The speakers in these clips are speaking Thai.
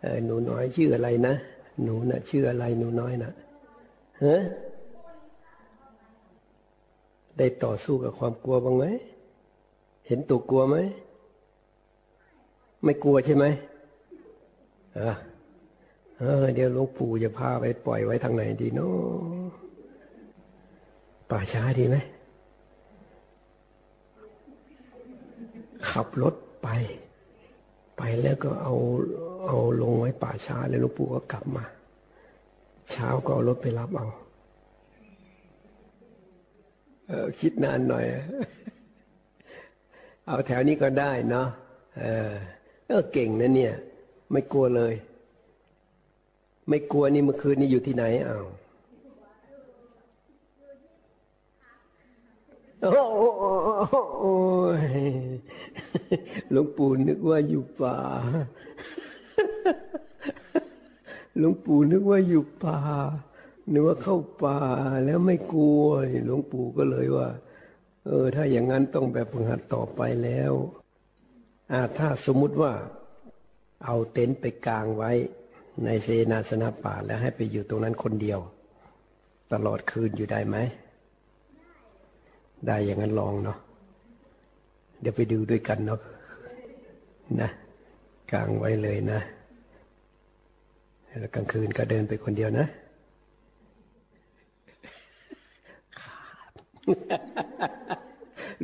เออหนูน้อยชื่ออะไรนะ หนูนะ่ะชื่ออะไรหนูน้อยนะฮะได้ต่อสู้กับความกลัวบ้างไหม เห็นตัวกลัวไหม ไม่กลัวใช่ไหมอะเออเดี๋ยวหลวงปู่จะพาไปปล่อยไว้ทางไหนดีเนาะป่าช้าดีไหม ขับรถไป ไปแล้วก็เอา เอาลงไว้ป่าช้าแล้วหลวงปู่ก็กลับมา เช้าก็เอารถไปรับเอาเออคิดนานหน่อย เอาแถวนี้ก็ได้เนาะเออเออเก่งนะเนี่ย ไม่กลัวเลย ไม่กลัวนี่เมื่อคืนนี้อยู่ที่ไหนอ้าวโอ้โอ้หลวงปู่นึกว่าอยู่ป่า หลวงปู่นึกว่าอยู่ป่า นึกว่าเข้าป่าแล้วไม่กลัวหลวงปู่ก็เลยว่า เออ ถ้าอย่างนั้นต้องแบบฝึกหัดต่อไปแล้วอ่าถ้าสมมุติว่า เอาเต็นท์ไปกลางไว้ ในเซนาสนะป่าแล้วให้ไปอยู่ตรงนั้นคนเดียว ตลอดคืนอยู่ได้ไหม ได้อย่างนั้นลองเนาะเดี๋ยวไปดูด้วยกันเนาะนะ กลางไว้เลยนะ แล้วกลางคืนก็เดินไปคนเดียวนะ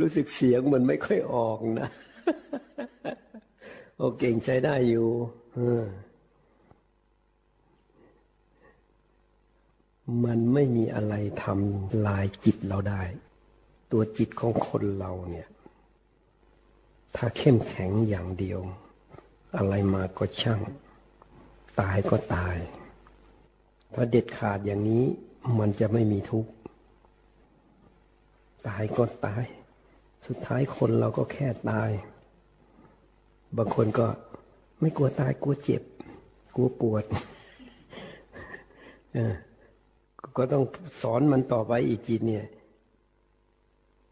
รู้สึกเสียงมันไม่ค่อยออกนะ โอเก่งใช้ได้อยู่มันไม่มีอะไรทำลายจิตเราได้ ตัวจิตของคนเราเนี่ย ถ้าเข้มแข็งอย่างเดียว อะไรมาก็ช่าง ตายก็ตาย ถ้าเด็ดขาดอย่างนี้มันจะไม่มีทุกข์ ตายก็ตาย สุดท้ายคนเราก็แค่ตาย บางคนก็ไม่กลัวตายกลัวเจ็บ กลัวปวดก็ต้องสอนมันต่อไปอีกจิตเนี่ย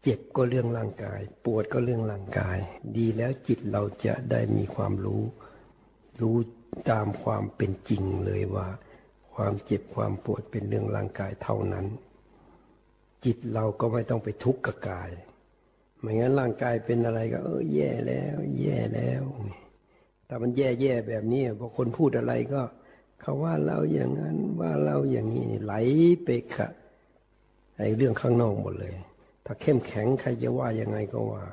เจ็บก็เรื่องร่างกาย ปวดก็เรื่องร่างกาย ดีแล้วจิตเราจะได้มีความรู้ รู้ตามความเป็นจริงเลยว่า ความเจ็บความปวดเป็นเรื่องร่างกายเท่านั้น จิตเราก็ไม่ต้องไปทุกข์กับกายไม่งั้นร่างกายเป็นอะไรก็ เออแย่แล้ว แย่แล้วแต่มันแย่แย่แบบนี้พอคนพูดอะไรก็ เขาว่าเราอย่างนั้นว่าเราอย่างนี้ไหลไปขะไอ้เรื่องข้างนอกหมดเลย ถ้าเข้มแข็งใครจะว่ายังไงก็ว่า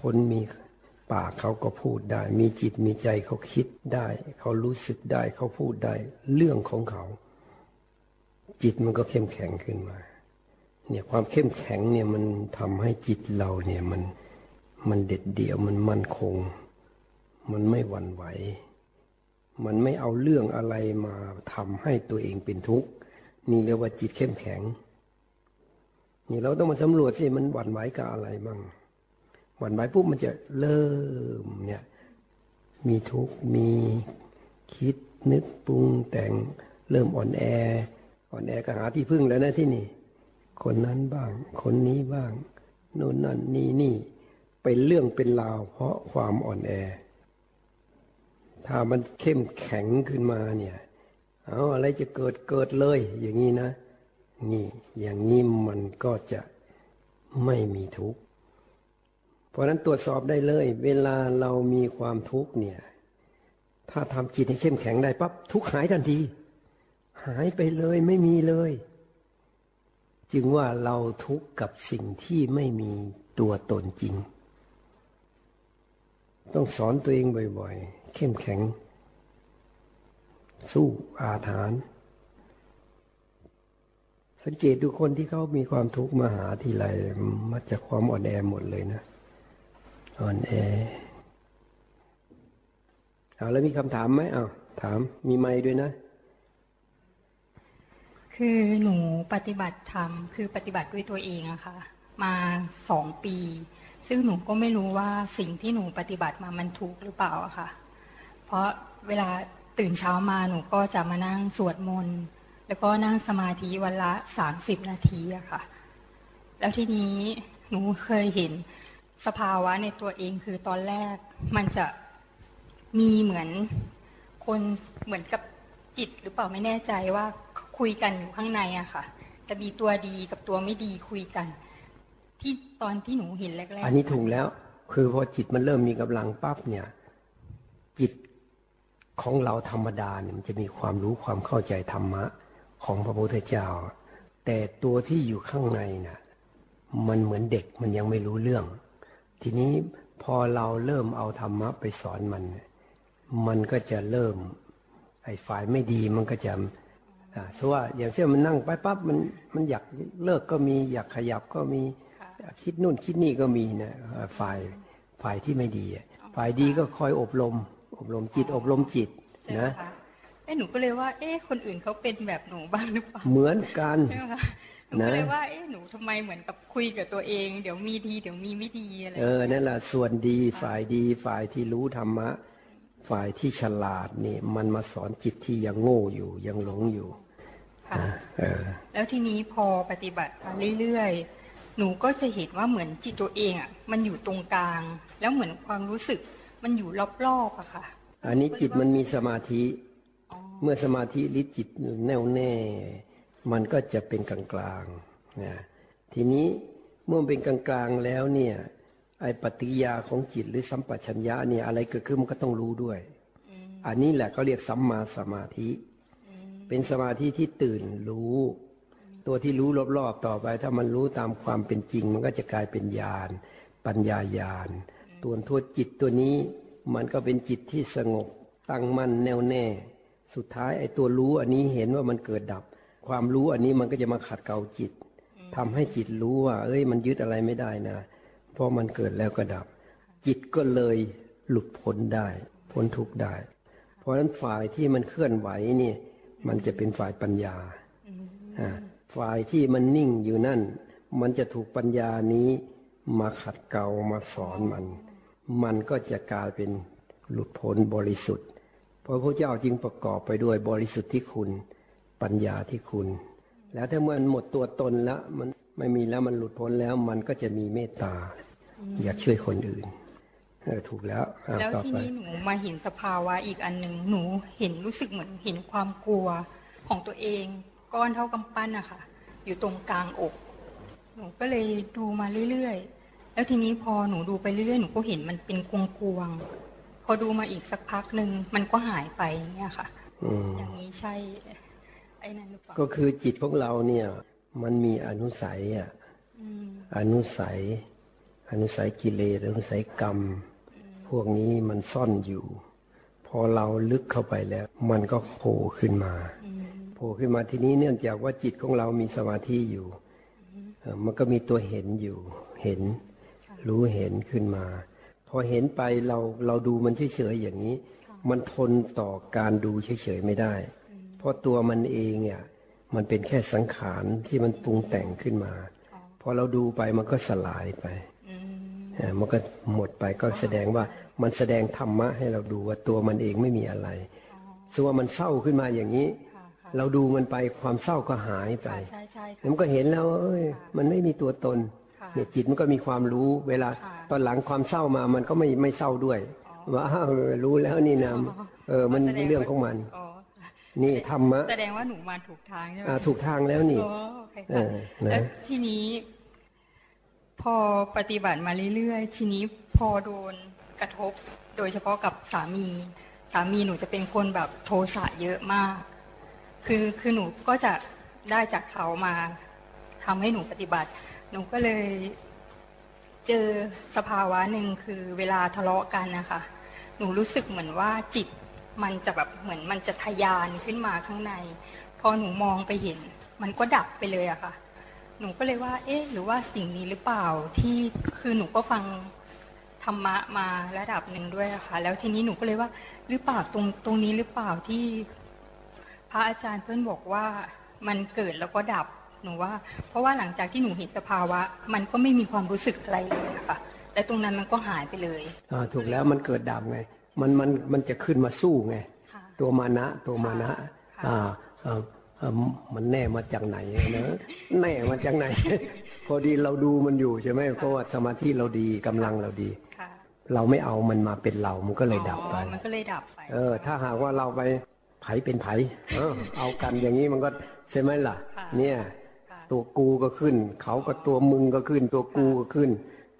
คนมีปากเขาก็พูดได้ มีจิตมีใจเขาคิดได้ เขารู้สึกได้เขาพูดได้ เรื่องของเขา จิตมันก็เข้มแข็งขึ้นมา เนี่ยความเข้มแข็งเนี่ยมันทำให้จิตเราเนี่ยมันมันเด็ดเดี่ยวมันมั่นคง มันไม่หวั่นไหว มันไม่เอาเรื่องอะไรมาทำให้ตัวเองเป็นทุกข์ นี่เรียกว่าจิตเข้มแข็ง นี่เราต้องมาสำรวจสิมันหวั่นไหวกับอะไรบ้างหวั่นไหวปุ๊บมันจะเริ่มเนี่ย มีทุกมีคิดนึกปรุงแต่งเริ่มอ่อนแอ อ่อนแอก็หาที่พึ่งแล้วนะที่นี่ คนนั้นบ้าง คนนี้บ้างโน่นนั่นนี่นี่เป็นเรื่องเป็นราวเพราะความอ่อนแอ ถ้ามันเข้มแข็งขึ้นมาเนี่ย เอาอะไรจะเกิดเกิดเลย อย่างนี้นะ นี่อย่างนี้มันก็จะไม่มีทุกข์ เพราะนั้นตรวจสอบได้เลย เวลาเรามีความทุกข์เนี่ย ถ้าทำจิตให้เข้มแข็งได้ปั๊บทุกข์หายทันที หายไปเลยไม่มีเลย จึงว่าเราทุกข์กับสิ่งที่ไม่มีตัวตนจริง ต้องสอนตัวเองบ่อยๆ เข้มแข็ง สู้อาถาน สังเกตดูคนที่เขามีความทุกข์มาหาทีไรมาจากความอ่อนแอหมดเลยนะ อ่อนแอเอาแล้วมีคำถามไหมเอาถามมีไม่ด้วยนะ คือหนูปฏิบัติธรรมคือปฏิบัติด้วยตัวเองอะค่ะ มาสองปี ซึ่งหนูก็ไม่รู้ว่าสิ่งที่หนูปฏิบัติมามันถูกหรือเปล่าอะค่ะ เพราะเวลาตื่นเช้ามาหนูก็จะมานั่งสวดมนต์ แล้วก็นั่งสมาธิวันละสามสิบนาทีอะค่ะ แล้วทีนี้หนูเคยเห็นสภาวะในตัวเองคือตอนแรกมันจะมีเหมือนคนเหมือนกับจิตหรือเปล่าไม่แน่ใจว่าคุยกันอยู่ข้างในอะค่ะ จะมีตัวดีกับตัวไม่ดีคุยกัน ที่ตอนที่หนูเห็นแรกๆอันนี้ถูกแล้ว คือพอจิตมันเริ่มมีกำลังปั๊บเนี่ย จิตของเราธรรมดาเนี่ยมันจะมีความรู้ความเข้าใจธรรมะ ของพระพุทธเจ้า แต่ตัวที่อยู่ข้างในน่ะมันเหมือนเด็กมันยังไม่รู้เรื่อง ทีนี้พอเราเริ่มเอาธรรมะไปสอนมัน มันก็จะเริ่ม ไอ้ฝ่ายไม่ดีมันก็จะอ่าสว่าอย่างเช่นมันนั่งไปปั๊บมันมันอยากเลิกก็มีอยากขยับก็มีคิดนู่นคิดนี่ก็มีนะเอ่อฝ่ายฝ่ายที่ไม่ดี ฝ่ายดีก็คอยอบรม อบรมจิตอบรมจิตนะ อ้หนูก็เลยว่า เอ๊ะคนอื่นเขาเป็นแบบหนูบ้างหรือเปล่าเหมือนกันใช่ไหมคะหนูก็เลยว่าเอ๊ะหนูทำไมเหมือนกับคุยกับตัวเอง เดี๋ยวมีดีเดี๋ยวมีไม่ดีอะไรเออนั่นแหละส่วนดีฝ่ายดีฝ่ายที่รู้ธรรมะ ฝ่ายที่ฉลาดนี่มันมาสอนจิตที่ยังโง่อยู่ยังหลงอยู่ค่ะเออแล้วทีนี้พอปฏิบัติมาเรื่อยๆ หนูก็จะเห็นว่าเหมือนจิตตัวเองอะมันอยู่ตรงกลาง แล้วเหมือนความรู้สึกมันอยู่รอบๆอะค่ะ อันนี้จิตมันมีสมาธิอ๋อ เมื่อสมาธิลิจิตแน่วแน่ มันก็จะเป็นกลางกลางๆนะทีนี้เมื่อมันเป็นกลางกลางๆแล้วเนี่ยไอปฏิกิริยาของจิตหรือสัมปชัญญะเนี่ยอะไรเกิดขึ้นมันก็ต้องรู้ด้วย อันนี้แหละเขาเรียกสัมมาสมาธิ เป็นสมาธิที่ตื่นรู้ ตัวที่รู้รอบๆต่อไป ถ้ามันรู้ตามความเป็นจริง มันก็จะกลายเป็นญาณปัญญาญาณตัวทวจิตตัวนี้ มันก็เป็นจิตที่สงบตั้งมั่นแน่วแน่ สุดท้ายไอ้ตัวรู้อันนี้เห็นว่ามันเกิดดับ ความรู้อันนี้มันก็จะมาขัดเกลาจิตทำให้จิตรู้ว่า เอ้ย มันยึดอะไรไม่ได้นะ เพราะมันเกิดแล้วก็ดับ จิตก็เลยหลุดพ้นได้ พ้นทุกข์ได้ เพราะฉะนั้นฝ่ายที่มันเคลื่อนไหวนี่ มันจะเป็นฝ่ายปัญญาฝ่ายที่มันนิ่งอยู่นั่น มันจะถูกปัญญานี้มาขัดเกลามาสอนมัน มันก็จะกลายเป็นหลุดพ้นบริสุทธิ์ พราะพระเจ้าจึงประกอบไปด้วยบริสุทธิ์ที่คุณปัญญาที่คุณ แล้วถ้ามันหมดตัวตนแล้วมันไม่มีแล้วมันหลุดพ้นแล้วมันก็จะมีเมตตา อยากช่วยคนอื่นเออถูกแล้วอะแล้วต่อทีไปนี้หนูมาเห็นสภาวะอีกอันหนึ่งหนูเห็นรู้สึกเหมือนเห็นความกลัวของตัวเองก้อนเท่ากำปั้นอะค่ะ อยู่ตรงกลางอก หนูก็เลยดูมาเรื่อยๆแล้วทีนี้พอหนูดูไปเรื่อยๆหนูก็เห็นมันเป็นกวงๆพ อดูมาอีกสักพักหนึ่งมันก็หายไปเนี่ยค่ะอืมอย่างนี้ใช่ไอ้นั่นหรือเปล่าก็คือจิตของเราเนี่ย มันมีอนุสัยอะอืมอนุสัย อนุสัยกิเลสอนุสัยกรรม พวกนี้มันซ่อนอยู่ พอเราลึกเข้าไปแล้ว มันก็โผล่ขึ้นมาโผล่ขึ้นมาทีนี้เนื่องจากว่าจิตของเรามีสมาธิอยู่เอ่อมันก็มีตัวเห็นอยู่ เห็น รู้เห็นขึ้นมา พอเห็นไปเราเราดูมันเฉยๆอย่างนี้ มันทนต่อการดูเฉยๆไม่ได้ เพราะตัวมันเองอะมันเป็นแค่สังขารที่มันปรุงแต่งขึ้นมาพอเราดูไปมันก็สลายไปอืมเอ่อมันก็หมดไปก็แสดงว่ามันแสดงธรรมะให้เราดูว่าตัวมันเองไม่มีอะไรส่วนมันเศร้าขึ้นมาอย่างนี้ค่ะค่ะเราดูมันไปความเศร้าก็หายไปค่ะใช่ใช่ค่ะแล้วมันก็เห็นแล้วว่าเอ้ยมันไม่มีตัวตนค่ะ เนี่ยจิตมันก็มีความรู้เวลาค่ะตอนหลังความเศร้ามามันก็ไม่ไม่เศร้าด้วยว่าอ้าวเออรู้แล้วนี่นะเออมันเป็นเรื่องของมันอ๋อนี่ธรรมะแสดงว่าหนูมาถูกทางใช่ไหมอ่าถูกทางแล้วนี่อ๋อโอเคเอค่ะอนะแล้วทีนี้ พอปฏิบัติมาเรื่อยๆ ทีนี้พอโดนกระทบโดยเฉพาะกับสามี สามีหนูจะเป็นคนแบบโทสะเยอะมาก คือคือหนูก็จะได้จากเขามาทำให้หนูปฏิบัติ หนูก็เลยเจอสภาวะหนึ่งคือเวลาทะเลาะกันนะคะหนูรู้สึกเหมือนว่าจิตมันจะแบบเหมือนมันจะทะยานขึ้นมาข้างใน พอหนูมองไปเห็น มันก็ดับไปเลยอะค่ะ หนูก็เลยว่า เอ๊ะ หรือว่าสิ่งนี้หรือเปล่าที่คือหนูก็ฟังธรรมะมาระดับหนึ่งด้วยอะค่ะ แล้วทีนี้หนูก็เลยว่า หรือเปล่าตรงตรงนี้หรือเปล่าที่ พระอาจารย์เพื่อนบอกว่ามันเกิดแล้วก็ดับ หนูว่า เพราะว่าหลังจากที่หนูเห็นสภาวะ มันก็ไม่มีความรู้สึกอะไรเลยอะค่ะและตรงนั้นมันก็หายไปเลยอ่าถูกแล้วมันเกิดดับไง มันมันมันจะขึ้นมาสู้ไงค่ะตัวมานะตัวมานะค่ะอ่าเอ่อเอ่อมันแน่มาจากไหนเนอะแน่มาจากไหน พอดีเราดูมันอยู่ใช่ไหมเพราะว่าสมาธิเราดีกำลังเราดีค่ะเราไม่เอามันมาเป็นเรา มันก็เลยดับไปอ๋อมันก็เลยดับไป เออ ถ้าหากว่าเราไปไผเป็นไผ เออ เอากันอย่างนี้มันก็ใช่ไหมล่ะค่ะเนี่ยค่ะ ตัวกูก็ขึ้น เขาก็ตัวมึงก็ขึ้น ตัวกูก็ขึ้น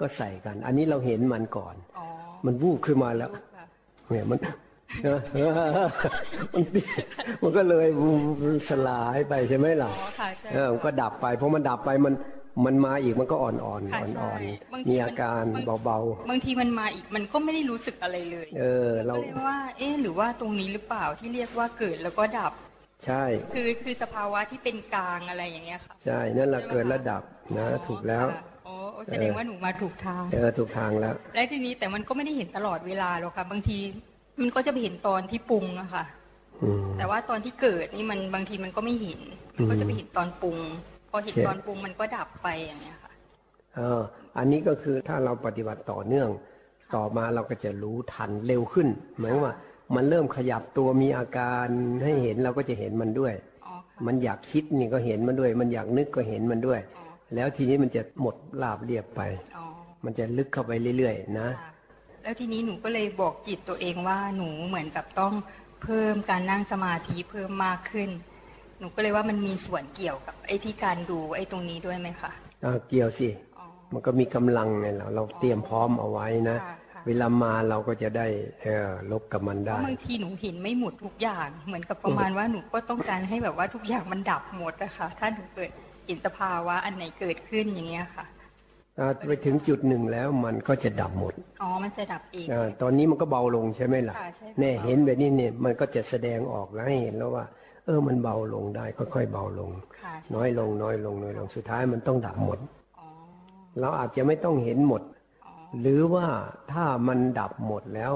ก็ใส่กัน อันนี้เราเห็นมันก่อนอ๋อมันวูบขึ้นมาแล้วลูกค่ะเนี่ยมันเออเออมันมันก็เลยสลายไปใช่ไหมล่ะอ๋อค่ะใช่เออมันก็ดับไปเพราะมันดับไปมันมันมาอีกมันก็อ่อนๆอ่อนค่ะอ่อนใช่อ่อนบางทีมีมันอาการบางเบาบางทีมันมาอีกมันก็ไม่ได้รู้สึกอะไรเลยๆเออ เราก็เลยว่า เอ๊ะหรือว่าตรงนี้หรือเปล่าที่เรียกว่าเกิดแล้วก็ดับ ใช่ คือคือสภาวะที่เป็นกลางอะไรอย่างเงี้ยค่ะ ใช่นั่นแหละเกิดระดับนะถูกแล้วค่ะอ๋อแสดงว่าหนูมาถูกทางเออถูกทางแล้ว และทีนี้แต่มันก็ไม่ได้เห็นตลอดเวลาหรอกค่ะ บางทีมันก็จะไปเห็นตอนที่ปรุงอะค่ะอืมแต่ว่าตอนที่เกิดนี่มันบางทีมันก็ไม่เห็นมันก็จะไปเห็นตอนปรุง พอเห็นใช่ตอนปรุงมันก็ดับไปอย่างเงี้ยค่ะเอออันนี้ก็คือถ้าเราปฏิบัติต่อเนื่อง ต่อมาเราก็จะรู้ทันเร็วขึ้นหมายว่า มันเริ่มขยับตัวมีอาการให้เห็นเราก็จะเห็นมันด้วยอ๋อค่ะมันอยากคิดนี่ก็เห็นมันด้วย มันอยากนึกก็เห็นมันด้วยอ๋อแล้วทีนี้มันจะหมดลาบเรียบไปอ๋อมันจะลึกเข้าไปเรื่อยๆนะค่ะแล้วทีนี้หนูก็เลยบอกจิตตัวเองว่าหนูเหมือนกับต้องเพิ่มการนั่งสมาธิเพิ่มมากขึ้น หนูก็เลยว่ามันมีส่วนเกี่ยวกับไอ้ที่การดูไอ้ตรงนี้ด้วยไหมคะอ่าเกี่ยวสิอ๋อมันก็มีกำลังไงเราเราเตรียมพร้อมเอาไว้นะค่ะค่ะ เวลามาเราก็จะได้เออลบกับมันเพได้ราะบางทีหนูเห็นไม่หมดทุกอย่าง เหมือนกับประมาณว่าหนูก็ต้องการให้แบบว่าทุกอย่างมันดับหมดอะค่ะถ้าหนูเกิดเห็นสภาวะอันไหนเกิดขึ้นอย่างเงี้ยค่ะอ่าไปถึงจุดหนึ่งแล้วมันก็จะดับหมด อ๋อ มันจะดับเองอาตอนนี้มันก็เบาลงใช่ไหมล่ะค่ะใช่ค่ะแน่เห็นแบบนี้เนี่ยมันก็จะแสดงออกแล้วให้เห็นแล้วว่า เออมันเบาลงได้ค่อยๆเบาลงค่ะใช่น้อยลงน้อยลงน้อยลงสุดท้ายมันต้องดับหมดอ๋อเราอาจจะไม่ต้องเห็นหมดอ๋อ หรือว่าถ้ามันดับหมดแล้ว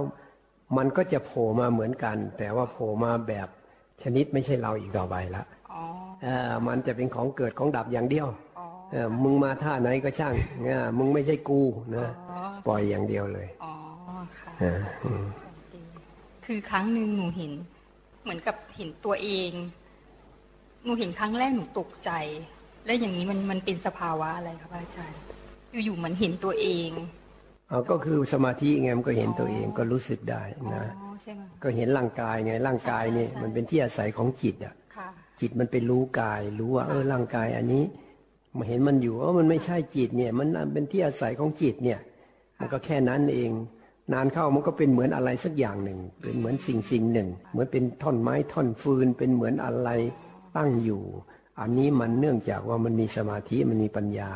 มันก็จะโผล่มาเหมือนกัน แต่ว่าโผล่มาแบบชนิดไม่ใช่เราอีกต่อไปละอ๋อเออมันจะเป็นของเกิดของดับอย่างเดียวอ๋อเออมึงมาท่าไหนก็ช่างเออมึงไม่ใช่กูนะอ๋อปล่อยอย่างเดียวเลยอ๋อค่ะเอออืมคือครั้งหนึ่งหนูเห็น เหมือนกับเห็นตัวเอง หนูเห็นครั้งแรกหนูตกใจ และอย่างนี้มันมันเป็นสภาวะอะไรคะพระอาจารย์อยู่ๆเหมือนเห็นตัวเอง เอาก็คือสมาธิไงมันก็เห็นตัวเองก็รู้สึกได้อ๋อนะใช่ไหมก็เห็นร่างกายไงร่างกายเนี่ยใช่มันเป็นที่อาศัยของจิตอะค่ะจิตมันไปรู้กาย รู้ว่าเออร่างกายอันนี้มาเห็นมันอยู่เออมันไม่ใช่จิตเนี่ย มันเป็นที่อาศัยของจิตเนี่ย มันก็แค่นั้นเอง นานเข้ามันก็เป็นเหมือนอะไรสักอย่างหนึ่ง เป็นเหมือนสิ่งสิ่งหนึ่ง เหมือนเป็นท่อนไม้ท่อนฟืน เป็นเหมือนอะไรตั้งอยู่ อันนี้มันเนื่องจากว่ามันมีสมาธิมันมีปัญญา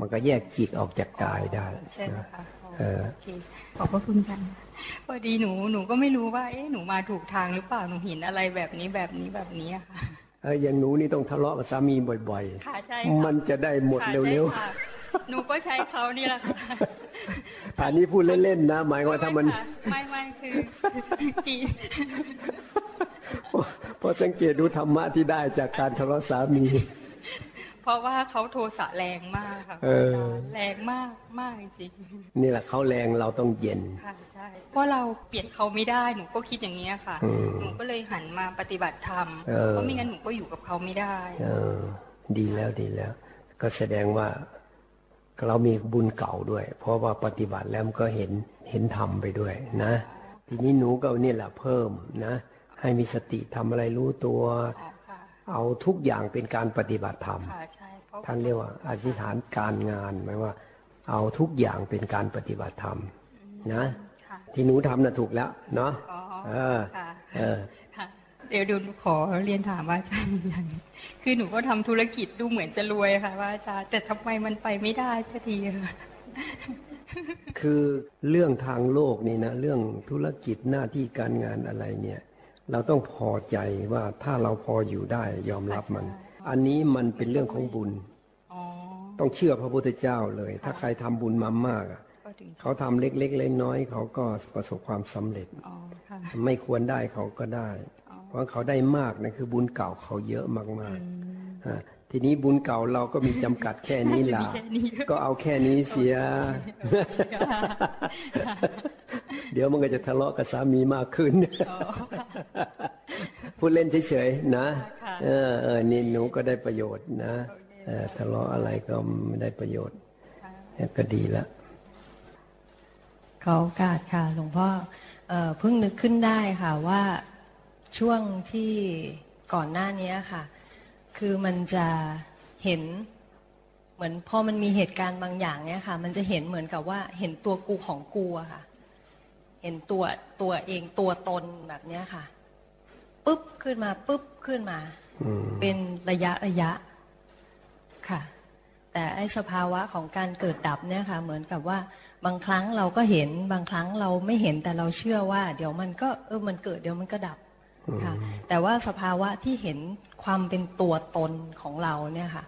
มันก็แยกจิตออกจากกายได้ใช่ไหมนะคะเออโอเค ขอบพระคุณกันพอดีหนูหนูก็ไม่รู้ว่าเอ๊ะหนูมาถูกทางหรือเปล่าหนูเห็นอะไรแบบนี้แบบนี้แบบนี้อะค่ะเอออย่างหนูนี่ต้องทะเลาะกับสามีบ่อยค่ะใช่ค่ะมันจะได้หมดค่ะเร็วใช่ค่ะหนูก็ใช้เขานี่แหละค่ะๆอันนี้พูดเล่นๆนะ หมายว่าถ้ามันค่ะไม่ไม่คือจีพอสังเกตดูธรรมะที่ได้จากการทะเลาะสามีเพ ราะว่าเขาโทสะแรงมากค่ะเออแรงมากมากจริงนี่แหละเขาแรงเราต้องเย็นๆค่ะใช่เพราะเราเปลี่ยนเขาไม่ได้หนูก็คิดอย่างนี้ยค่ะอืมหนูก็เลยหันมาปฏิบัติธรรมเออเพราะไม่งั้นหนูก็อยู่กับเขาไม่ได้เออดีแล้วดีแล้ว ก็แสดงว่าเรามีบุญเก่าด้วย เพราะว่าปฏิบัติแล้วมันก็เห็นเห็นธรรมไปด้วยนะ ทีนี้หนูก็นี่แหละเพิ่มนะ ให้มีสติทำอะไรรู้ตัวอ๋อค่ะ เอาทุกอย่างเป็นการปฏิบัติธรรมค่ะใช่เพราะท่านเรียกว่า อธิษฐานการงานหมายว่า เอาทุกอย่างเป็นการปฏิบัติธรรมนะค่ะที่หนูทำน่ะถูกแล้วเนาะอ๋อเออค่ะเออค่ะเดี๋ยวเดี๋ยวหนูขอเรียนถามว่าอาจารย์อย่างหนึ่งคือหนูก็ทำธุรกิจดูเหมือนจะรวยค่ะว่าอาจารย์แต่ทำไมมันไปไม่ได้สักทีอะค่ะคือเรื่องทางโลกนี่นะ เรื่องธุรกิจหน้าที่การงานอะไรเนี่ย เราต้องพอใจว่าถ้าเราพออยู่ได้ยอมรับมัน อันนี้มันเป็นเรื่องของบุญอ๋อต้องเชื่อพระพุทธเจ้าเลย ถ้าใครทำบุญมามากอะก็ถึงเขาทำเล็กๆเล็กน้อยๆเขาก็ประสบความสำเร็จอ๋อค่ะไม่ควรได้เขาก็ได้ เพราะเขาได้มากนะคือบุญเก่าเขาเยอะมากๆอ่า ทีนี้บุญเก่าเราก็มีจำกัดแค่นี้ล่ะแค่นี้ก็เอาแค่นี้เสีย เดี๋ยวมันก็จะทะเลาะกับสามีมากขึ้นอ๋อพูดเล่นเฉยๆนะค่ะเออเออนี่หนูก็ได้ประโยชน์นะเออทะเลาะอะไรก็ไม่ได้ประโยชน์ก็ดีละขอโอกาสค่ะ หลวงพ่อเพิ่งนึกขึ้นได้ค่ะว่าช่วงที่ก่อนหน้านี้ค่ะ คือมันจะเห็นเหมือนพอมันมีเหตุการณ์บางอย่างเนี่ยค่ะ มันจะเห็นเหมือนกับว่าเห็นตัวกูของกูอะค่ะ เห็นตัวตัวเองตัวตนแบบเนี้ยค่ะปุ๊บขึ้นมาปุ๊บขึ้นมาเป็นระยะระยะค่ะ แต่ไอสภาวะของการเกิดดับเนี่ยค่ะ เหมือนกับว่าบางครั้งเราก็เห็นบางครั้งเราไม่เห็นแต่เราเชื่อว่า เดี๋ยวมันก็เออมันเกิดเดี๋ยวมันก็ดับ ค่ะแต่ว่าสภาวะที่เห็นความเป็นตัวตนของเราเนี่ยค่ะ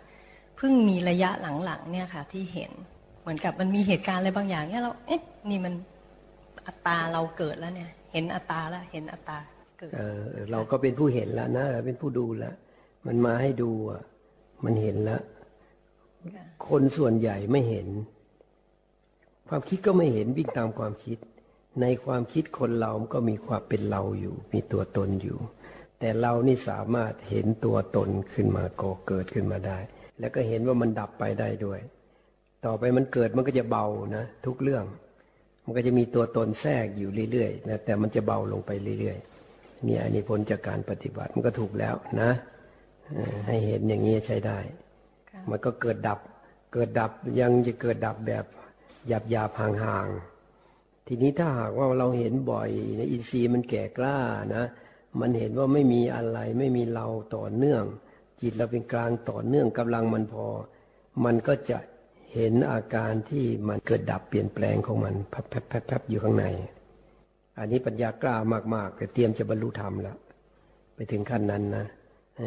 เพิ่งมีระยะหลังๆเนี่ยค่ะ ที่เห็นเหมือนกับมันมีเหตุการณ์อะไรบางอย่างเนี่ยเราเอ๊ะนี่มันอัตตาเราเกิดแล้วเนี่ย เห็นอัตตาแล้วเห็นอัตตาเกิดเออเราก็เป็นผู้เห็นแล้วนะเป็นผู้ดูแล้วมันมาให้ดูอะมันเห็นแล้วคนส่วนใหญ่ไม่เห็น ความคิดก็ไม่เห็นวิ่งตามความคิด ในความคิดคนเราก็มีความเป็นเราอยู่ มีตัวตนอยู่ แต่เรานี่สามารถเห็นตัวตนขึ้นมาก่อเกิดขึ้นมาได้ แล้วก็เห็นว่ามันดับไปได้ด้วย ต่อไปมันเกิดมันก็จะเบานะทุกเรื่อง มันก็จะมีตัวตนแทรกอยู่เรื่อยๆนะแต่มันจะเบาลงไปเรื่อยๆนี่อันนี้ผลจากการปฏิบัติมันก็ถูกแล้วนะให้เห็นอย่างนี้ใช้ได้ มันก็เกิดดับ เกิดดับยังจะเกิดดับแบบหยาบหยาบห่างๆ ทีนี้ถ้าหากว่าเราเห็นบ่อยในอินทรีย์มันแก่กล้านะ มันเห็นว่าไม่มีอะไรไม่มีเราต่อเนื่อง จิตเราเป็นกลางต่อเนื่องกำลังมันพอ มันก็จะเห็นอาการที่มันเกิดดับเปลี่ยนแปลงของมันแพบๆอยู่ข้างใน อันนี้ปัญญากล้ามากๆแต่เตรียมจะบรรลุธรรมแล้วไปถึงขั้นนั้นนะ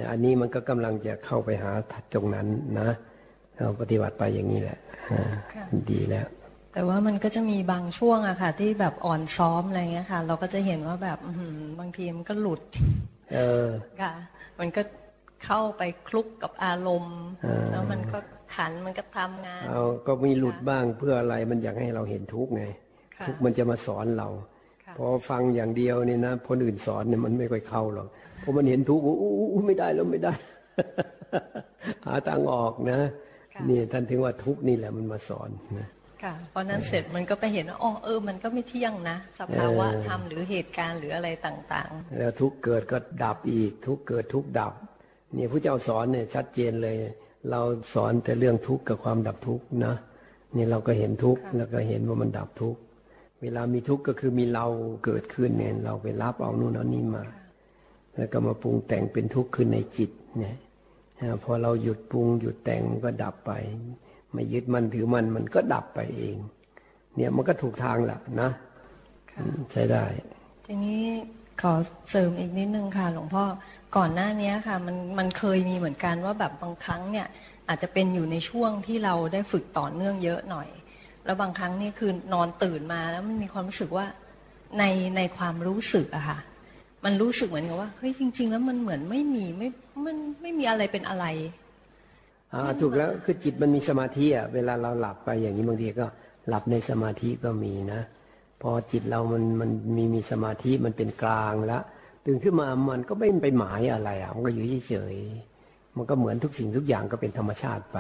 อันนี้มันก็กำลังจะเข้าไปหาตรงนั้นนะเราปฏิบัติไปอย่างนี้แหละดีแล้ว แต่ว่ามันก็จะมีบางช่วงอะค่ะ ที่แบบอ่อนซ้อมอะไรเงี้ยค่ะ เราก็จะเห็นว่าแบบบางทีมันก็หลุด เออค่ะ มันก็เข้าไปคลุกกับอารมณ์แล้วมันก็ขันมันก็ทำงาน เอาก็มีหลุดบ้างเพื่ออะไรมันอยากให้เราเห็นทุกไง ทุกมันจะมาสอนเรา พอฟังอย่างเดียวนี่นะคนอื่นสอนเนี่ยมันไม่ค่อยเข้าหรอกพอมันเห็นทุกข์อู้ไม่ได้แล้วไม่ได้ หาทางออกนะนี่ท่านถึงว่าทุกข์นี่แหละมันมาสอนนะ ค่ะเพราะนั้นเสร็จมันก็ไปเห็นว่าอ๋อเออ มันก็ไม่เที่ยงนะ สภาวะธรรมหรือเหตุการณ์หรืออะไรต่างๆ แล้วทุกเกิดก็ดับอีก ทุกเกิดทุกดับนี่พระเจ้าสอนเนี่ยชัดเจนเลย เราสอนแต่เรื่องทุกข์กับความดับทุกข์นะนี่เราก็เห็นทุกข์แล้วก็เห็นว่ามันดับทุกข์เวลามีทุกข์ก็คือมีเราเกิดขึ้นเนี่ยเราไปรับเอานู่นเอานี่มา แล้วก็มาปรุงแต่งเป็นทุกข์ขึ้นในจิตเนี่ยพอเราหยุดปรุงหยุดแต่งก็ดับไป ไม่ยึดมันถือมันมันก็ดับไปเอง เนี่ยมันก็ถูกทางแหละนะใช้ได้ ทีนี้ขอเสริมอีกนิดนึงค่ะ หลวงพ่อก่อนหน้านี้ค่ะ มันมันเคยมีเหมือนกันว่าแบบบางครั้งเนี่ย อาจจะเป็นอยู่ในช่วงที่เราได้ฝึกต่อเนื่องเยอะหน่อย แล้วบางครั้งนี่คือนอนตื่นมาแล้วมันมีความรู้สึกว่าในในความรู้สึกอะค่ะ มันรู้สึกเหมือนกับว่าเฮ้ยจริง ๆ แล้วมันเหมือนไม่มีไม่มันไม่มีอะไรเป็นอะไรอ่า ถูกแล้วคือจิตมันมีสมาธิอะเวลาเราหลับไปอย่างนี้บางทีก็หลับในสมาธิก็มีนะ พอจิตเรามันมันมีมีสมาธิมันเป็นกลางแล้วตื่นขึ้นมามันก็ไม่ไปหมายอะไรอะมันก็อยู่เฉยๆมันก็เหมือนทุกสิ่งทุกอย่างก็เป็นธรรมชาติไป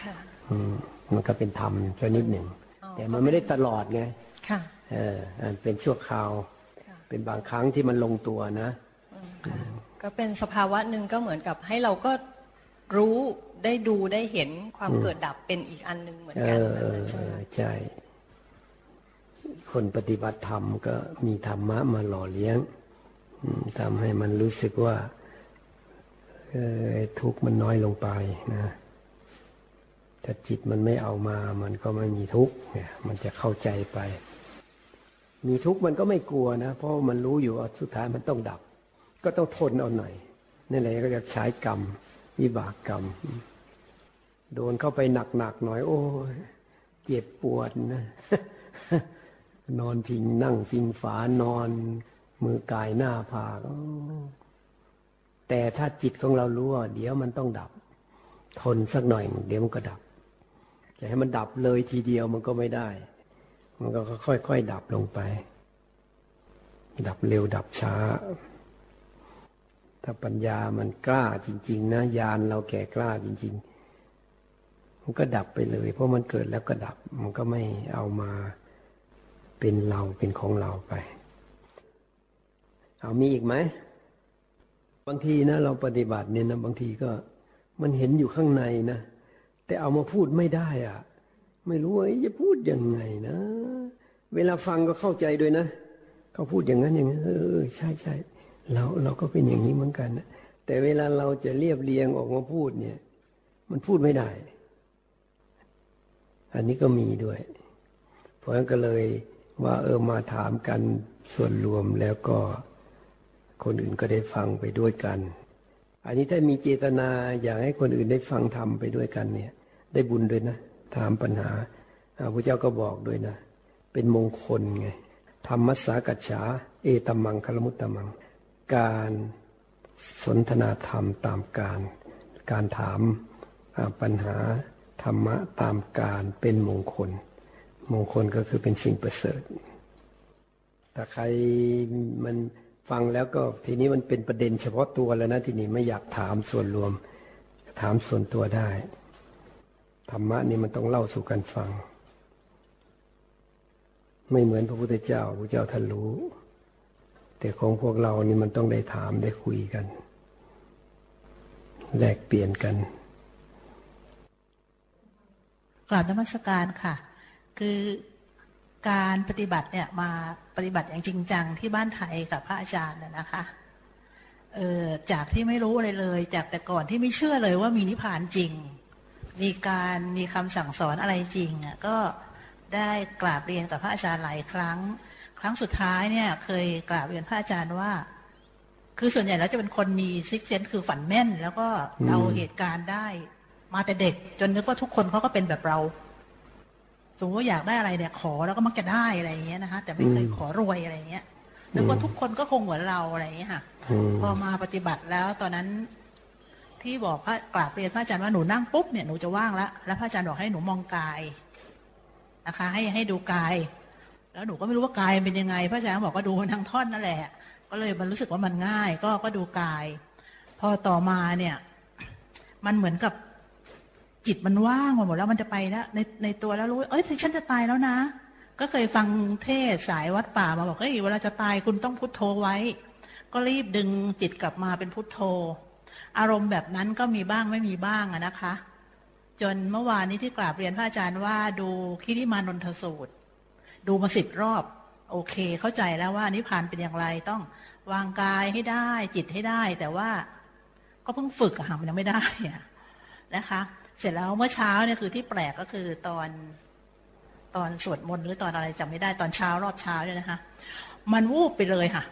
ค่ะอืมมันก็เป็นธรรมชนิดหนึ่ง แต่มันไม่ได้ตลอดไงค่ะเออเป็นชั่วคราว เป็นบางครั้งที่มันลงตัวนะ ก็เป็นสภาวะหนึ่งก็เหมือนกับให้เราก็รู้ ได้ดูได้เห็นความเกิดดับเป็นอีกอันหนึ่งเหมือนกันใช่ใช่คนปฏิบัติธรรมก็มีธรรมะมาหล่อเลี้ยงทำให้มันรู้สึกว่าทุกข์มันน้อยลงไปนะถ้าจิตมันไม่เอามา มันก็ไม่มีทุกข์เนี่ย มันจะเข้าใจไป มีทุกข์มันก็ไม่กลัวนะ เพราะมันรู้อยู่ว่าสุดท้ายมันต้องดับ ก็ต้องทนเอาหน่อยนี่แหละก็จะใช้กรรมวิบากกรรม โดนเข้าไปหนักๆหน่อย โอ้ยเจ็บปวดนะ นอนพิงนั่งพิงฝานอน มือกายหน้าผากแต่ถ้าจิตของเรารู้ว่าเดี๋ยวมันต้องดับ ทนสักหน่อยเดี๋ยวมันก็ดับ จะให้มันดับเลยทีเดียวมันก็ไม่ได้ มันก็ค่อยๆดับลงไป ดับเร็วดับช้า ถ้าปัญญามันกล้าจริง ๆ นะญาณเราแก่กล้าจริง ๆ มันก็ดับไปเลย เพราะมันเกิดแล้วก็ดับ มันก็ไม่เอามาเป็นเราเป็นของเราไป เอามีอีกไหม บางทีนะเราปฏิบัติเนี่ยนะบางทีก็มันเห็นอยู่ข้างในนะแต่เอามาพูดไม่ได้อะไม่รู้ว่าจะพูดยังไงนะ เวลาฟังก็เข้าใจด้วยนะเขาพูดอย่างนั้นอย่างนี้เออใช่ใช่เราเราก็เป็นอย่างนี้เหมือนกันนะแต่เวลาเราจะเรียบเรียงออกมาพูดเนี่ย มันพูดไม่ได้ อันนี้ก็มีด้วย เพราะฉะนั้นก็เลยว่าเออมาถามกันส่วนรวมแล้วก็คนอื่นก็ได้ฟังไปด้วยกัน อันนี้ถ้ามีเจตนาอยากให้คนอื่นได้ฟังธรรมไปด้วยกันเนี่ย ได้บุญด้วยนะ ถามปัญหาพระเจ้าก็บอกด้วยนะ เป็นมงคลไงธรรมสากัจฉา เอตมังคลมุตตมัง การสนทนาธรรมตามการ การถามปัญหา ธรรมะตามการเป็นมงคล มงคลก็คือเป็นสิ่งประเสริฐถ้าใครมันฟังแล้วก็ทีนี้มันเป็นประเด็นเฉพาะตัวแล้วนะทีนี้ไม่อยากถามส่วนรวม ถามส่วนตัวได้ธรรมะนี่มันต้องเล่าสู่กันฟัง ไม่เหมือนพระพุทธเจ้าพระเจ้าท่านรู้ แต่ของพวกเรานี่มันต้องได้ถามได้คุยกันแลกเปลี่ยนกัน ราบนมัสการค่ะ คือการปฏิบัติเนี่ยมาปฏิบัติอย่างจริงจังที่บ้านไทยกับพระอาจารย์น่ยนะคะเออจากที่ไม่รู้อะไรเลย จากแต่ก่อนที่ไม่เชื่อเลยว่ามีนิพพานจริง มีการมีคำสั่งสอนอะไรจริงอะก็ได้กราบเรียนกับพระอาจารย์หลายครั้ง ครั้งสุดท้ายเนี่ยเคยกราบเรียนพระอาจารย์ว่า คือส่วนใหญ่แล้วจะเป็นคนมีซิกเซนคือฝันแม่น แล้วก็เอาเหตุการณ์ได้ มาแต่เด็ก จนนึกว่าทุกคนเขาก็เป็นแบบเรา สมมติว่าอยากได้อะไรเนี่ย ขอแล้วก็มักจะได้อะไรอย่างเงี้ยนะคะแต่ไม่เคยขอรวยอะไรเงี้ยแล้วก็ทุกคนก็คงเหมือนเราอะไรอย่างเงี้ยค่ะ พอมาปฏิบัติแล้วตอนนั้นที่บอกพระกราบเรียนพระอาจารย์ว่าหนูนั่งปุ๊บเนี่ยหนูจะว่างแล้วแล้วพระอาจารย์บอกให้หนูมองกายนะคะ ให้ให้ดูกาย แล้วหนูก็ไม่รู้ว่ากายเป็นยังไง พระอาจารย์บอกว่าดูทางท่อนนั่นแหละ ก็เลยมันรู้สึกว่ามันง่าย ก็ก็ดูกาย พอต่อมาเนี่ย มันเหมือนกับ จิตมันว่างหมดแล้วมันจะไปแล้วในในตัวแล้วรู้ เอ้ยฉันจะตายแล้วนะ ก็เคยฟังเทศสายวัดป่ามาบอกเฮ้ยเวลาจะตายคุณต้องพุทโธไว้ ก็รีบดึงจิตกลับมาเป็นพุทโธ อารมณ์แบบนั้นก็มีบ้างไม่มีบ้างอะนะคะ จนเมื่อวานนี้ที่กราบเรียนพระอาจารย์ว่าดูคิริมานนทสูตร ดูมาสิบรอบ โอเค เข้าใจแล้วว่านิพพานเป็นอย่างไรต้องวางกายให้ได้จิตให้ได้ แต่ว่าก็เพิ่งฝึกอะค่ะมันยังไม่ได้อะนะคะ เสร็จแล้วเมื่อเช้าเนี่ยคือที่แปลกก็คือตอนตอนสวดมนต์หรือตอนอะไรจำไม่ได้ตอนเช้ารอบเช้าเนี่ยนะคะ มันวูบไปเลยค่ะ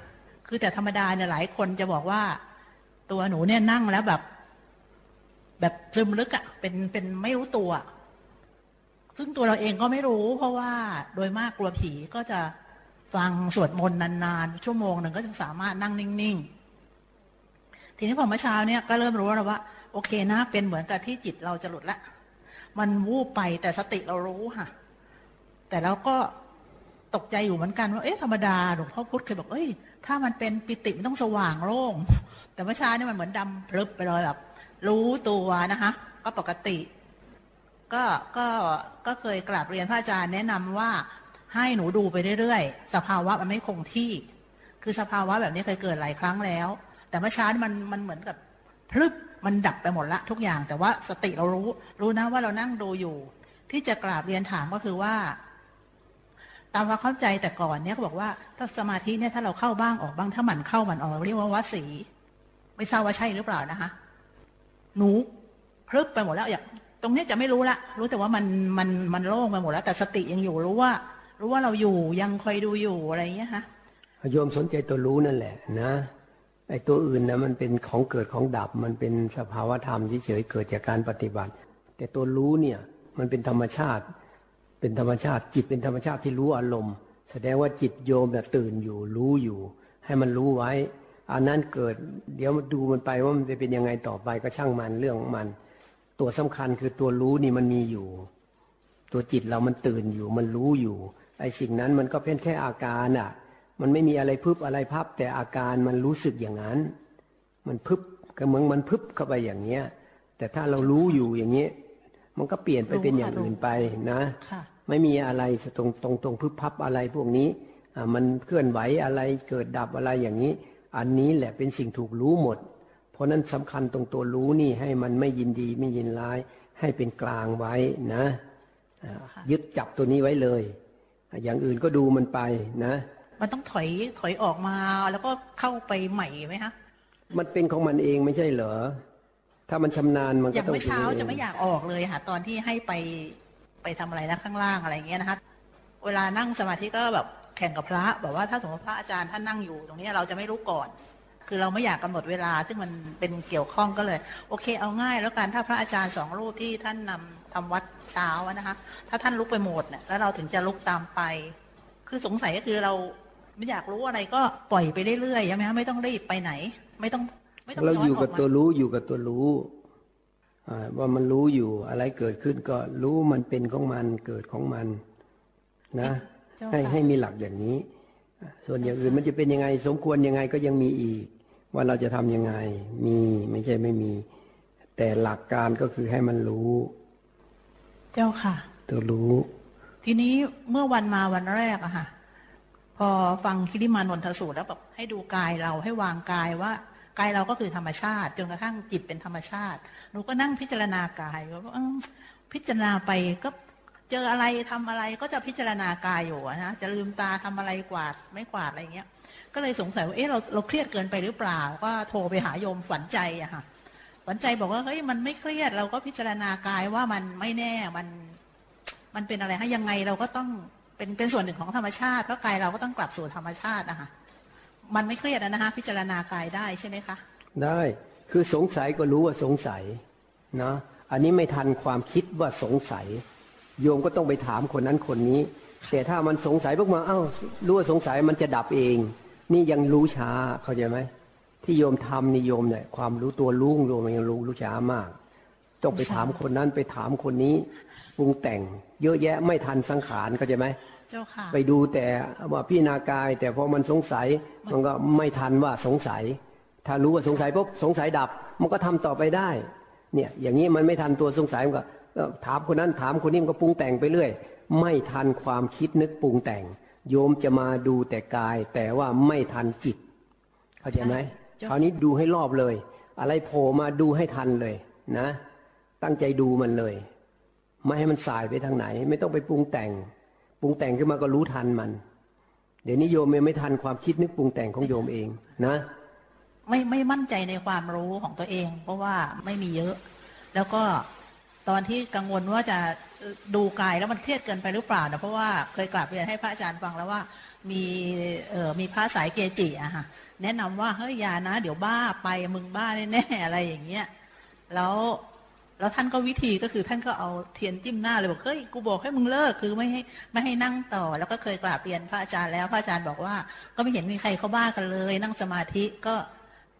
คือแต่ธรรมดาเนี่ยหลายคนจะบอกว่า ตัวหนูเนี่ยนั่งแล้วแบบ แบบซึมลึกอะ่ะเป็นเป็นไม่รู้ตัว ซึ่งตัวเราเองก็ไม่รู้ เพราะว่าโดยมากกลัวผีก็จะฟังสวดมนต์นานๆ ชั่วโมงหนึ่งก็จะสามารถนั่งนิ่ง ๆ ทีนี้พอเมื่อเช้าเนี่ยก็เริ่มรู้แล้วว่า โอเคนะ เป็นเหมือนกับที่จิตเราจะหลุดละ มันวูบไปแต่สติเรารู้ค่ะ แต่เราก็ตกใจอยู่เหมือนกันว่าเอ๊ะธรรมดาหลวงพ่อพุธเคยบอกเอ้ยถ้ามันเป็นปิติมันต้องสว่างโล่ง แต่เมื่อเช้านี่มันเหมือนดำพลึบไปเลยแบบรู้ตัวนะคะ ก็ปกติ ก็ก็ก็เคยกราบเรียนพระอาจารย์แนะนำว่าให้หนูดูไปเรื่อยๆ สภาวะมันไม่คงที่ คือสภาวะแบบนี้เคยเกิดหลายครั้งแล้ว แต่เมื่อเช้ามันมันเหมือนกับพลึบ มันดับไปหมดละทุกอย่าง แต่ว่าสติเรารู้ รู้นะว่าเรานั่งดูอยู่ ที่จะกราบเรียนถามก็คือว่า ตามความเข้าใจแต่ก่อนเนี่ยเขาบอกว่าถ้าสมาธิเนี่ยถ้าเราเข้าบ้างออกบ้างถ้ามันเข้ามันออกเรียกว่าวสี ไม่ทราบว่าใช่หรือเปล่านะคะ หนูพลึบไปหมดแล้วอย่างตรงนี้จะไม่รู้ละ รู้แต่ว่ามันมันมันโล่งไปหมดแล้ว แต่สติยังอยู่รู้ว่า รู้ว่าเราอยู่ยังคอยดูอยู่อะไรอย่างเงี้ยฮะโยมสนใจตัวรู้นั่นแหละ นะ ไอ้ตัวอื่นนะมันเป็นของเกิดของดับ มันเป็นสภาวธรรมที่เฉยเกิดจากการปฏิบัติ แต่ตัวรู้เนี่ยมันเป็นธรรมชาติ เป็นธรรมชาติจิตเป็นธรรมชาติที่รู้อารมณ์ แสดงว่าจิตโยมเนี่ยตื่นอยู่รู้อยู่ ให้มันรู้ไว้ อันนั้นเกิด เดี๋ยวดูมันไปว่ามันจะเป็นยังไงต่อไปก็ช่างมันเรื่องมัน ตัวสำคัญคือตัวรู้นี่มันมีอยู่ ตัวจิตเรามันตื่นอยู่ มันรู้อยู่ไอ้สิ่งนั้นมันก็เป็นแค่อาการอะ มันไม่มีอะไรพึบอะไรพับ แต่อาการมันรู้สึกอย่างนั้น มันพึบก็เหมือนมันพึบเข้าไปอย่างเงี้ย แต่ถ้าเรารู้อยู่อย่างเงี้ยมันก็เปลี่ยนไปเป็นอย่างอื่นไปนะมไม่มีอะไรตรงตรงตรงพึบพับอะไรพวกนี้อ่ามันเคลื่อนไหวอะไรเกิดดับอะไรอย่างนี้ อันนี้แหละเป็นสิ่งถูกรู้หมด เพราะนั้นสำคัญตรงตัวรู้นี่ให้มันไม่ยินดีไม่ยินร้าย ให้เป็นกลางไว้นะอ่ายึดจับตัวนี้ไว้เลย อย่างอื่นก็ดูมันไปนะ มันต้องถอยถอยออกมาแล้วก็เข้าไปใหม่ไหมคะมันเป็นของมันเองไม่ใช่เหรอ ถ้ามันชำนาญมันอก็ย่างต้องเมื่อเช้าป็นจะไม่อยากออกเลยค่ะ ตอนที่ให้ไปไปทำอะไรนะข้างล่างอะไรอย่างเงี้ยนะคะเวลานั่งสมาธิก็แบบแข่งกับพระแบบว่าถ้าสมมติพระอาจารย์ท่านนั่งอยู่ ตรงนี้เราจะไม่รู้ก่อน คือเราไม่อยากกำหนดเวลา ซึ่งมันเป็นเกี่ยวข้องก็เลย โอเค เอาง่าย แล้วกันถ้าพระอาจารย์สองรูปที่ท่านนำทำวัดเช้าอะนะคะ ถ้าท่านลุกไปหมดเนี่ยแล้วเราถึงจะลุกตามไป คือสงสัยก็คือเรา ไม่อยากรู้อะไรก็ปล่อยไปเรื่อยๆใช่ไหมคะไม่ต้องรีบไปไหน ไม่ต้องไม่ต้องเราย้ออนยู่อกัอบกตัวมารู้อยู่กับตัวรู้อ่าว่ามันรู้อยู่อะไรเกิดขึ้นก็รู้มันเป็นของมันเกิดของมัน นะเจ้าให้ค่ะให้มีหลักอย่างนี้ ส่วนอย่างอื่นมันจะเป็นยังไง สมควรยังไงก็ยังมีอีก ว่าเราจะทำยังไง มีไม่ใช่ไม่มี แต่หลักการก็คือให้มันรู้ เจ้าค่ะ ตัวรู้ ทีนี้เมื่อวันมาวันแรกอะค่ะพ อฟังคิริมานนทสูตรแล้วแบบให้ดูกายเราให้วางกายว่ากายเราก็คือธรรมชาติจนกระทั่งจิตเป็นธรรมชาติหนูก็นั่งพิจารณากายว่าพิจารณาไปก็เจออะไรทำอะไรก็จะพิจารณากายอยู่นะจะลืมตาทำอะไรกวาดไม่กวาดอะไรเงี้ย ก็เลยสงสัยว่าเอ๊ะเราเราเครียดเกินไปหรือเปล่า ก็โทรไปหาโยมฝันใจอะค่ะฝันใจบอกว่าเฮ้ยมันไม่เครียดเราก็พิจารณากายว่ามันไม่แน่มัน มันเป็นอะไรฮะยังไงเราก็ต้อง เป็นเป็นส่วนหนึ่งของธรรมชาติเพราะกายเราก็ต้องกลับสู่ธรรมชาตินะคะมันไม่เครียดนะฮะพิจารณากายได้ใช่ไหมคะได้คือสงสัยก็รู้ว่าสงสัยนะอันนี้ไม่ทันความคิดว่าสงสัย โยมก็ต้องไปถามคนนั้นคนนี้ แต่ถ้ามันสงสัยพวกมาเอ้ารู้ว่าสงสัยมันจะดับเอง นี่ยังรู้ช้าเข้าใจไหมที่โยมทำนี่โยมเนี่ยความรู้ตัวรู้งโยมยังรู้รู้ช้ามาก ต้องไปถามคนนั้นไปถามคนนี้ปรุงแต่ง เยอะแยะไม่ทันสังขารเข้าใจไหม เจ้าค่ะ ไปดูแต่ว่าพี่นากาย แต่พอมันสงสัยมันก็ไม่ทันว่าสงสัย ถ้ารู้ว่าสงสัยปุ๊บสงสัยดับ มันก็ทำต่อไปได้ เนี่ย อย่างนี้มันไม่ทันตัวสงสัยมันก็ก็ถามคนนั้นถามคนนี้มันก็ปรุงแต่งไปเรื่อย ไม่ทันความคิดนึกปรุงแต่ง โยมจะมาดูแต่กาย แต่ว่าไม่ทันจิต เข้าใจไหมเจ้าคราวนี้ดูให้รอบเลย อะไรโผล่มาดูให้ทันเลยนะ ตั้งใจดูมันเลย ไม่ให้มันสายไปทางไหน ไม่ต้องไปปรุงแต่ง ปรุงแต่งขึ้นมาก็รู้ทันมัน เดี๋ยวนี้โยมยังไม่ทันความคิดนึกปรุงแต่งของโยมเองนะ ไม่ไม่มั่นใจในความรู้ของตัวเอง เพราะว่าไม่มีเยอะ แล้วก็ตอนที่กังวลว่าจะดูกายแล้วมันเครียดเกินไปหรือเปล่านะเพราะว่าเคยกลับเรียนให้พระอาจารย์ฟังแล้วว่า มีเอ่อมีพระสายเกจิอะค่ะแนะนำว่าเฮ้ยอยานะ เดี๋ยวบ้าไปมึงบ้าแน่ๆอะไรอย่างเงี้ยแล้ว แล้วท่านก็วิธีก็คือท่านก็เอาเทียนจิ้มหน้าเลยบอกเฮ้ยกูบอกให้มึงเลิกคือไม่ให้ไม่ให้นั่งต่อ แล้วก็เคยกราบเรียนพระอาจารย์แล้วพระอาจารย์บอกว่า ก็ไม่เห็นมีใครเขาบ้ากันเลย นั่งสมาธิก็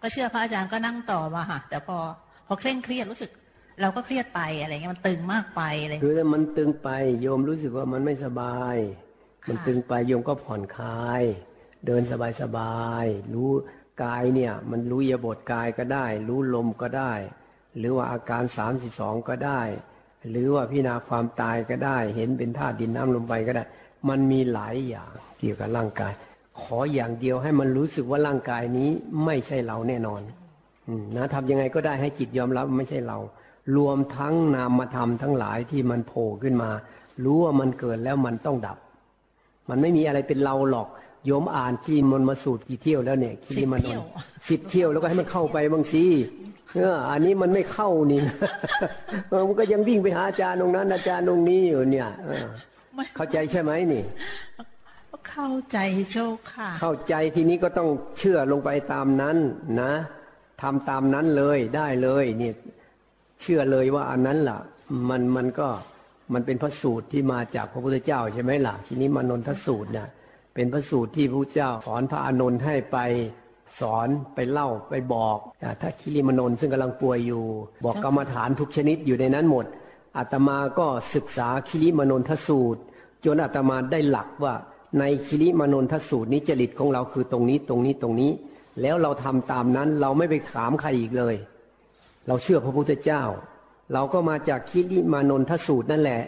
ก็เชื่อพระอาจารย์ก็นั่งต่อมาค่ะแต่พอพอเคร่งเครียดรู้สึก เราก็เครียดไปอะไรเงี้ยมันตึงมากไปอะไรคือถ้ามันตึงไปโยมรู้สึกว่ามันไม่สบาย มันตึงไปโยมก็ผ่อนคลาย เดินสบายสบายๆรู้กายเนี่ย มันรู้ยบทกายก็ได้ รู้ลมก็ได้ หรือว่าอาการสามสิบสองก็ได้ หรือว่าพิจารณาความตายก็ได้ เห็นเป็นธาตุดินน้ำลมไฟก็ได้ มันมีหลายอย่างเกี่ยวกับร่างกาย ขออย่างเดียวให้มันรู้สึกว่าร่างกายนี้ไม่ใช่เราแน่นอนอืมนะทำยังไงก็ได้ให้จิตยอมรับว่าไม่ใช่เรา รวมทั้งนามธรรมทั้งหลายที่มันโผล่ขึ้นมา รู้ว่ามันเกิดแล้วมันต้องดับ มันไม่มีอะไรเป็นเราหรอกโยมอ่านที่มนต์มาสูตรกี่เที่ยวแล้วเนี่ยคิริมานนท์สิบเที่ยวแล้วก็ให้มันเข้าไปบางสิ เอออันนี้มันไม่เข้านี่เออมันก็ยังวิ่งไปหาอาจารย์ตรงนั้น อาจารย์ตรงนี้อยู่เนี่ยเออไม่เข้าใจใช่ไหมนี่ เข้าใจเจ้าค่ะ เข้าใจทีนี้ก็ต้องเชื่อลงไปตามนั้นนะทำตามนั้นเลยได้เลยเนี่ยเชื่อเลยว่าอันนั้นล่ะ มันมันก็มันเป็นพระสูตรที่มาจากพระพุทธเจ้าใช่ไหมล่ะ ทีนี้มานนทสูตรเนี่ยเป็นพระสูตรที่พระเจ้าสอนพระอานนท์ให้ไป สอนไปเล่าไปบอกถ้าคิริมานนซึ่งกำลังป่วยอยู่ บอกกรรมฐานทุกชนิดอยู่ในนั้นหมดอาตมาก็ศึกษาคิริมานนทสูตร จนอาตมาได้หลักว่าในคิริมานนทสูตรนี้จริตของเราคือตรงนี้ตรงนี้ตรงนี้ แล้วเราทำตามนั้นเราไม่ไปถามใครอีกเลย เราเชื่อพระพุทธเจ้า เราก็มาจากคิริมานนทสูตรนั่นแหละ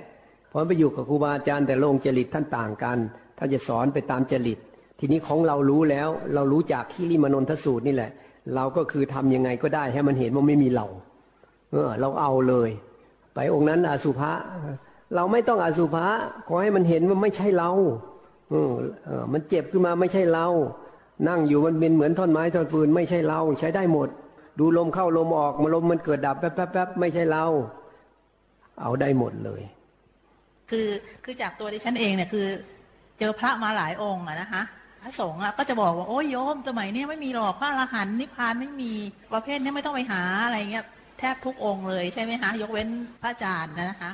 เพราะไปอยู่กับครูบาอาจารย์แต่ลงจริตท่านต่างกันท่านจะสอนไปตามจริต ทีนี้ของเรารู้แล้ว เรารู้จากที่ริมนนทสูตรนี่แหละ เราก็คือทํำยังไงก็ได้ ให้มันเห็นว่าไม่มีเรา เออ เราเอาเลย ไปองค์นั้นอสุภะเราไม่ต้องอสุภะขอให้มันเห็นว่าไม่ใช่เราเออมันเจ็บขึ้นมาไม่ใช่เรา นั่งอยู่มันเป็นเหมือนท่อนไม้ท่อนฟืน ไม่ใช่เรา ใช้ได้หมด ดูลมเข้าลมออกมาลมมันเกิดดับแป๊บแป๊บแป๊บไม่ใช่เรา เอาได้หมดเลย คือคือจากตัวดิฉันเองเนี่ยคือ เจอพระมาหลายองค์อะนะคะ ระสงฆ์อะก็จะบอกว่าโอ้ยโยมสมัยนี้ไม่มีหรอกพระอรหันต์นิพพานไม่มีประเภทนี้ไม่ต้องไปหาอะไรเงี้ยแทบทุกองค์เลยใช่ไหมคะยกเว้นพระอาจารย์นะคะ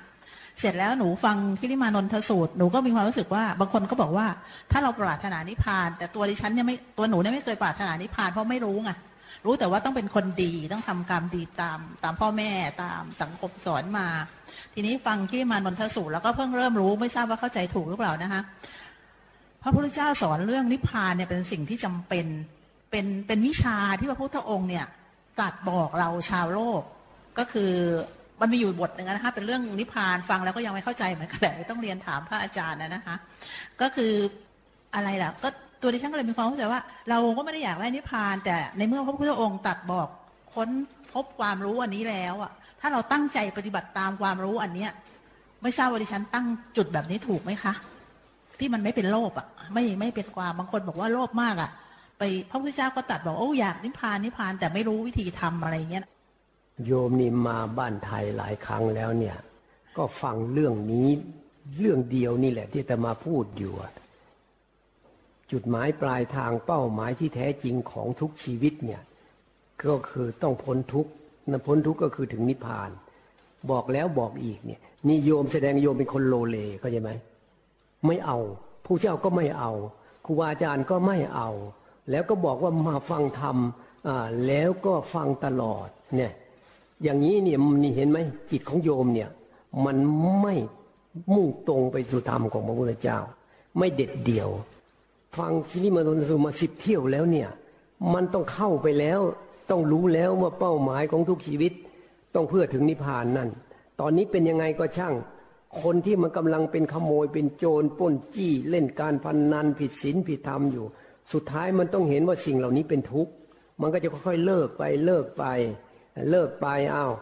เสร็จแล้วหนูฟังคิริมานนทสูตรหนูก็มีความรู้สึกว่า บางคนก็บอกว่า ถ้าเราปรารถนานิพพาน แต่ตัวดิฉันเนี่ยไม่ตัวหนูเนี่ยไม่เคยปรารถนานิพพานเพราะไม่รู้ไงรู้แต่ว่าต้องเป็นคนดีต้องทำกรรมดีตาม ตามพ่อแม่ตามสังคมสอนมา ทีนี้ฟังที่มานนทสูตรแล้วก็เพิ่งเริ่มรู้ไม่ทราบว่าเข้าใจถูกหรือเปล่านะคะ พระพุทธเจ้าสอนเรื่องนิพพานเนี่ยเป็นสิ่งที่จำเป็นเป็นเป็นวิชาที่พระพุทธองค์เนี่ยตรัสบอกเราชาวโลก ก็คือมันมีอยู่บทหนึ่งนะคะเป็นเรื่องนิพพานฟังแล้วก็ยังไม่เข้าใจเหมือนกันแต่ต้องเรียนถามพระอาจารย์นะคะ ก็คืออะไรล่ะก็ตัวดิฉันก็เลยมีความเข้าใจว่า เราก็ไม่ได้อยากได้นิพพาน แต่ในเมื่อพระพุทธองค์ตรัสบอกค้นพบความรู้อันนี้แล้วอะถ้าเราตั้งใจปฏิบัติตามความรู้อันเนี้ยไม่ทราบว่าดิฉันตั้งจุดแบบนี้ถูกไหมคะ ที่มันไม่เป็นโลภอะ ไม่ไม่เป็นความบางคนบอกว่าโลภมากอะ ไปพระพุทธเจ้าก็ตัดบอกโอ้อยากนิพพานนิพพานแต่ไม่รู้วิธีทำอะไรเงี้ยโยมนี่มาบ้านไทยหลายครั้งแล้วเนี่ย ก็ฟังเรื่องนี้เรื่องเดียวนี่แหละ ที่จะมาพูดอยู่จุดหมายปลายทางเป้าหมายที่แท้จริงของทุกชีวิตเนี่ย ก็คือต้องพ้นทุกข์นพ้นทุกข์ก็คือถึงนิพพาน บอกแล้วบอกอีกเนี่ยนี่โยมแสดงโยมเป็นคนโลเลเข้าใจไหม ไม่เอา ผู้เจ้าก็ไม่เอาครูบาอาจารย์ก็ไม่เอา แล้วก็บอกว่ามาฟังธรรมแล้วก็ฟังตลอดเนี่ยอย่างนี้เนี่ยนี่เห็นไหมจิตของโยมเนี่ยมันไม่มุ่งตรงไปสู่ธรรมของพระพุทธเจ้า ไม่เด็ดเดี่ยว ฟังที่นี่มาตนสุมาสิบเที่ยวแล้วเนี่ยมันต้องเข้าไปแล้วต้องรู้แล้วว่าเป้าหมายของทุกชีวิต ต้องเพื่อถึงนิพพานนั่น ตอนนี้เป็นยังไงก็ช่าง คนที่มันกำลังเป็นขโมยเป็นโจรป้นจี้เล่นการพนนันผิดศีลผิดธรรมอยู่ สุดท้ายมันต้องเห็นว่าสิ่งเหล่านี้เป็นทุกข์มันก็จะค่อยๆเลิกไปเลิกไป เลิกไปอ้าว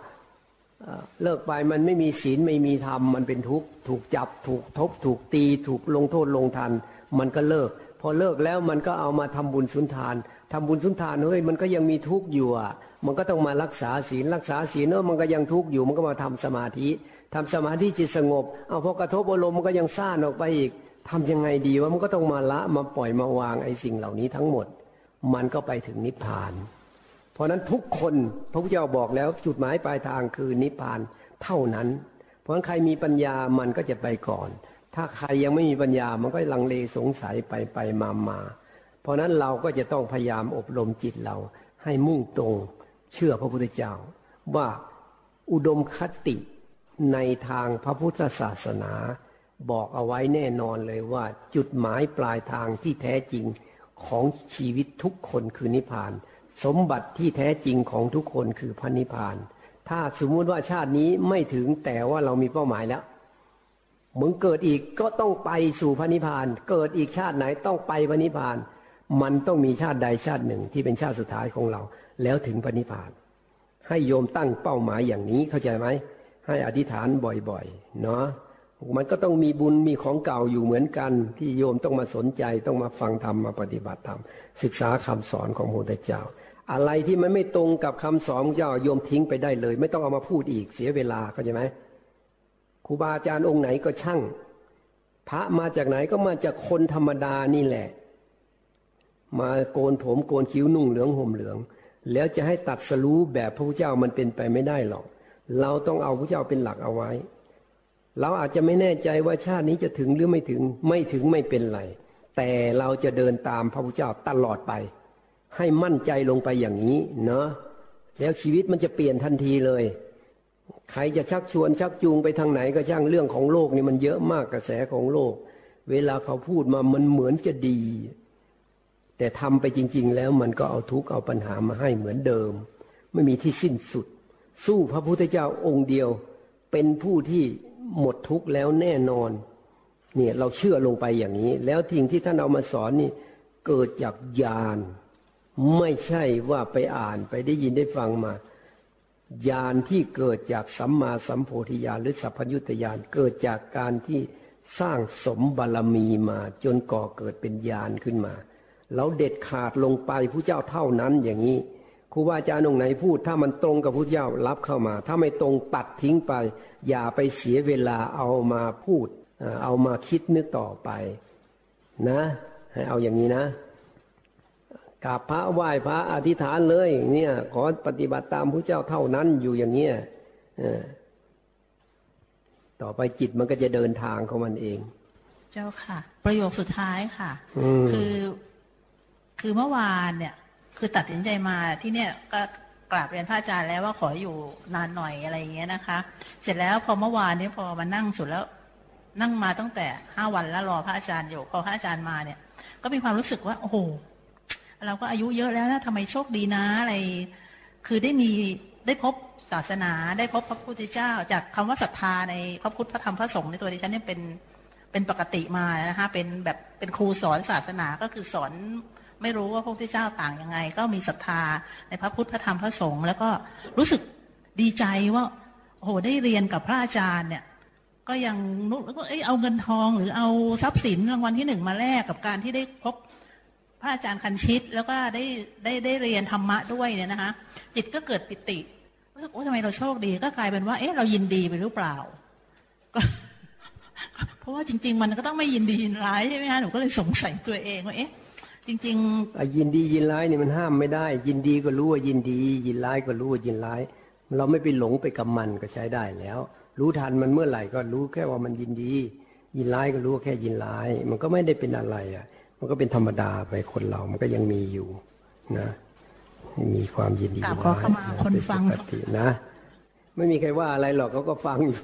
เลิกไปมันไม่มีศีลไม่มีธรรมมันเป็นทุกข์ถูกจับถูกทบ ถูกตีถูกลงโทษลงทัน มันก็เลิก พอเลิกแล้วมันก็เอามาทำบุญสุนทานทำบุญสุนทานเฮ้ยมันก็ยังมีทุกข์อยู่อะมันก็ต้องมารักษาศีลรักษาศีลเนอะมันก็ยังทุกข์อยู่มันก็มาทำสมาธิ ทำสมาธิจิตสงบ เอาพอกระทบอารมณ์มันก็ยังซ่านออกไปอีกทำยังไงดีว่ามันก็ต้องมาละมาปล่อยมาวางไอ้สิ่งเหล่านี้ทั้งหมด มันก็ไปถึงนิพพาน เพราะนั้นทุกคนพระพุทธเจ้าบอกแล้วจุดหมายปลายทางคือนิพพานเท่านั้น เพราะฉะนั้นใครมีปัญญามันก็จะไปก่อน ถ้าใครยังไม่มีปัญญามันก็ลังเลสงสัยไปไปมามาเพราะนั้นเราก็จะต้องพยายามอบรมจิตเราให้มุ่งตรงเชื่อพระพุทธเจ้า ว่าอุดมคติ ในทางพระพุทธศาสนา บอกเอาไว้แน่นอนเลยว่า จุดหมายปลายทางที่แท้จริงของชีวิตทุกคนคือนิพพาน สมบัติที่แท้จริงของทุกคนคือพระนิพพาน ถ้าสมมุติว่าชาตินี้ไม่ถึงแต่ว่าเรามีเป้าหมายแล้วมึงเกิดอีกก็ต้องไปสู่พระนิพพาน เกิดอีกชาติไหนต้องไปพระนิพพาน มันต้องมีชาติใดชาติหนึ่งที่เป็นชาติสุดท้ายของเรา แล้วถึงปณิพาน ให้โยมตั้งเป้าหมายอย่างนี้เข้าใจไหม ให้อธิษฐานบ่อยๆ เนาะมันก็ต้องมีบุญมีของเก่าอยู่เหมือนกัน ที่โยมต้องมาสนใจต้องมาฟังธรรมมาปฏิบัติธรรมศึกษาคำสอนของพระพุทธเจ้า อะไรที่มันไม่ตรงกับคำสอนเจ้าโยมทิ้งไปได้เลย ไม่ต้องเอามาพูดอีกเสียเวลาเข้าใจไหมครูบาอาจารย์องค์ไหนก็ช่าง พระมาจากไหนก็มาจากคนธรรมดานี่แหละ มาโกนผมโกนคิ้วนุ่งเหลืองห่มเหลือง แล้วจะให้ตัดสรู้แบบพระพุทธเจ้ามันเป็นไปไม่ได้หรอก เราต้องเอาพระเจ้าเป็นหลักเอาไว้ เราอาจจะไม่แน่ใจว่าชาตินี้จะถึงหรือไม่ถึงไม่ถึงไม่เป็นไร แต่เราจะเดินตามพระพุทธเจ้าตลอดไป ให้มั่นใจลงไปอย่างนี้เนาะแล้วชีวิตมันจะเปลี่ยนทันทีเลย ใครจะชักชวนชักจูงไปทางไหนก็ช่างเรื่องของโลกนี่มันเยอะมากกระแสของโลก เวลาเขาพูดมามันเหมือนจะดี แต่ทำไปจริง ๆ แล้วมันก็เอาทุกข์เอาปัญหามาให้เหมือนเดิม ไม่มีที่สิ้นสุด สู้พระพุทธเจ้าองค์เดียว เป็นผู้ที่หมดทุกข์แล้วแน่นอนเนี่ยเราเชื่อลงไปอย่างนี้ แล้วทิ้งที่ท่านเอามาสอนนี่เกิดจากญาณไม่ใช่ว่าไปอ่านไปได้ยินได้ฟังมาญาณที่เกิดจากสัมมาสัมโพธิญาณหรือสัพพยุตญาณเกิดจากการที่สร้างสมบารมีมาจนก่อเกิดเป็นญาณขึ้นมาเราเด็ดขาดลงไปผู้เจ้าเท่านั้นอย่างนี้ ครูบาอาจารย์องค์ไหนพูด ถ้ามันตรงกับผู้เจ้ารับเข้ามา ถ้าไม่ตรงตัดทิ้งไป อย่าไปเสียเวลาเอามาพูด เอามาคิดนึกต่อไป นะให้เอาอย่างนี้นะกราบพระไหว้พระอธิษฐานเลยเนี่ยขอปฏิบัติตามพระเจ้าเท่านั้นอยู่อย่างเนี้ยต่อไปจิตมันก็จะเดินทางของมันเอง เจ้าค่ะ ประโยคสุดท้ายค่ะ คือคือเมื่อวานเนี่ย คือตัดสินใจมาที่เนี่ยก็กราบเรียนพระอาจารย์แล้วว่าขออยู่นานหน่อยอะไรอย่างเงี้ยนะคะ เสร็จแล้วพอเมื่อวานนี้พอมานั่งสุดแล้ว นั่งมาตั้งแต่ห้าวันแล้วรอพระอาจารย์อยู่พอพระอาจารย์มาเนี่ย ก็มีความรู้สึกว่า โอ้โหเราก็อายุเยอะแล้วนะทำไมโชคดีนะอะไร คือได้มีได้พบศาสนาได้พบพระพุทธเจ้า จากคำว่าศรัทธาในพระพุทธพระธรรมพระสงฆ์ในตัวดิฉันเนี่ยเป็นเป็นปกติมานะคะเป็นแบบเป็นครูสอนศาสนาก็คือสอน ไม่รู้ว่าพระพุทธเจ้าต่างยังไง ก็มีศรัทธาในพระพุทธพระธรรมพระสงฆ์แล้วก็รู้สึกดีใจว่าโอ้โหได้เรียนกับพระอาจารย์เนี่ย ก็ยังนุกแล้วก็เอ้เอาเงินทอง หรือเอาทรัพย์สินรางวัลที่หนึ่งมาแลกกับการที่ได้พบพระอาจารย์คันชิต แล้วก็ได้ได้ได้เรียนธรรมะด้วยเนี่ยนะคะ จิตก็เกิดปิติรู้สึกโอ้ทำไมเราโชคดีก็กลายเป็นว่า เอ๊ะเรายินดีไปหรือเปล่าก็เพราะว่าจริง ๆ มันก็ต้องไม่ยินดียินร้ายใช่ไหมคะหนูก็เลยสงสัยตัวเองว่าเอ๊ะ จริงๆยินดียินร้ายเนี่ยมันห้ามไม่ได้ ยินดีก็รู้ว่ายินดี ยินร้ายก็รู้ว่ายินร้าย เราไม่ไปหลงไปกับมันก็ใช้ได้แล้ว รู้ทันมันเมื่อไหร่ก็รู้แค่ว่ามันยินดี ยินร้ายก็รู้ว่าแค่ยินร้าย มันก็ไม่ได้เป็นอะไรอะ มันก็เป็นธรรมดาไปคนเรา มันก็ยังมีอยู่นะมีความยินดีร้ายคนฟังนะ ไม่มีใครว่าอะไรหรอกเขาก็ฟังอยู่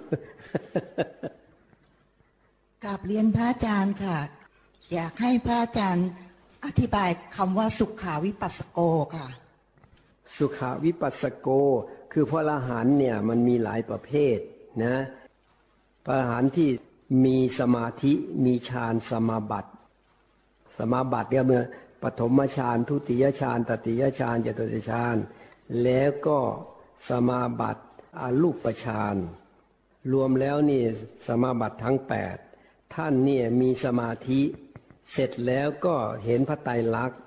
กราบเรียนพระอาจารย์ค่ะ อยากให้พระอาจารย์ อธิบายคำว่าสุขาวิปัสสโกค่ะ สุขาวิปัสสโก คือพระอรหันเนี่ยมันมีหลายประเภทนะพระอรหันที่มีสมาธิมีฌานสมาบัติ สมาบัติเนี่ยเมื่อปฐมฌานทุติยฌานตติยฌานจตุตฌานแล้วก็สมาบัติอรูปฌานรวมแล้วนี่สมาบัติทั้งแปดท่านเนี่ยมีสมาธิ เสร็จแล้วก็เห็นพระไตรลักษณ์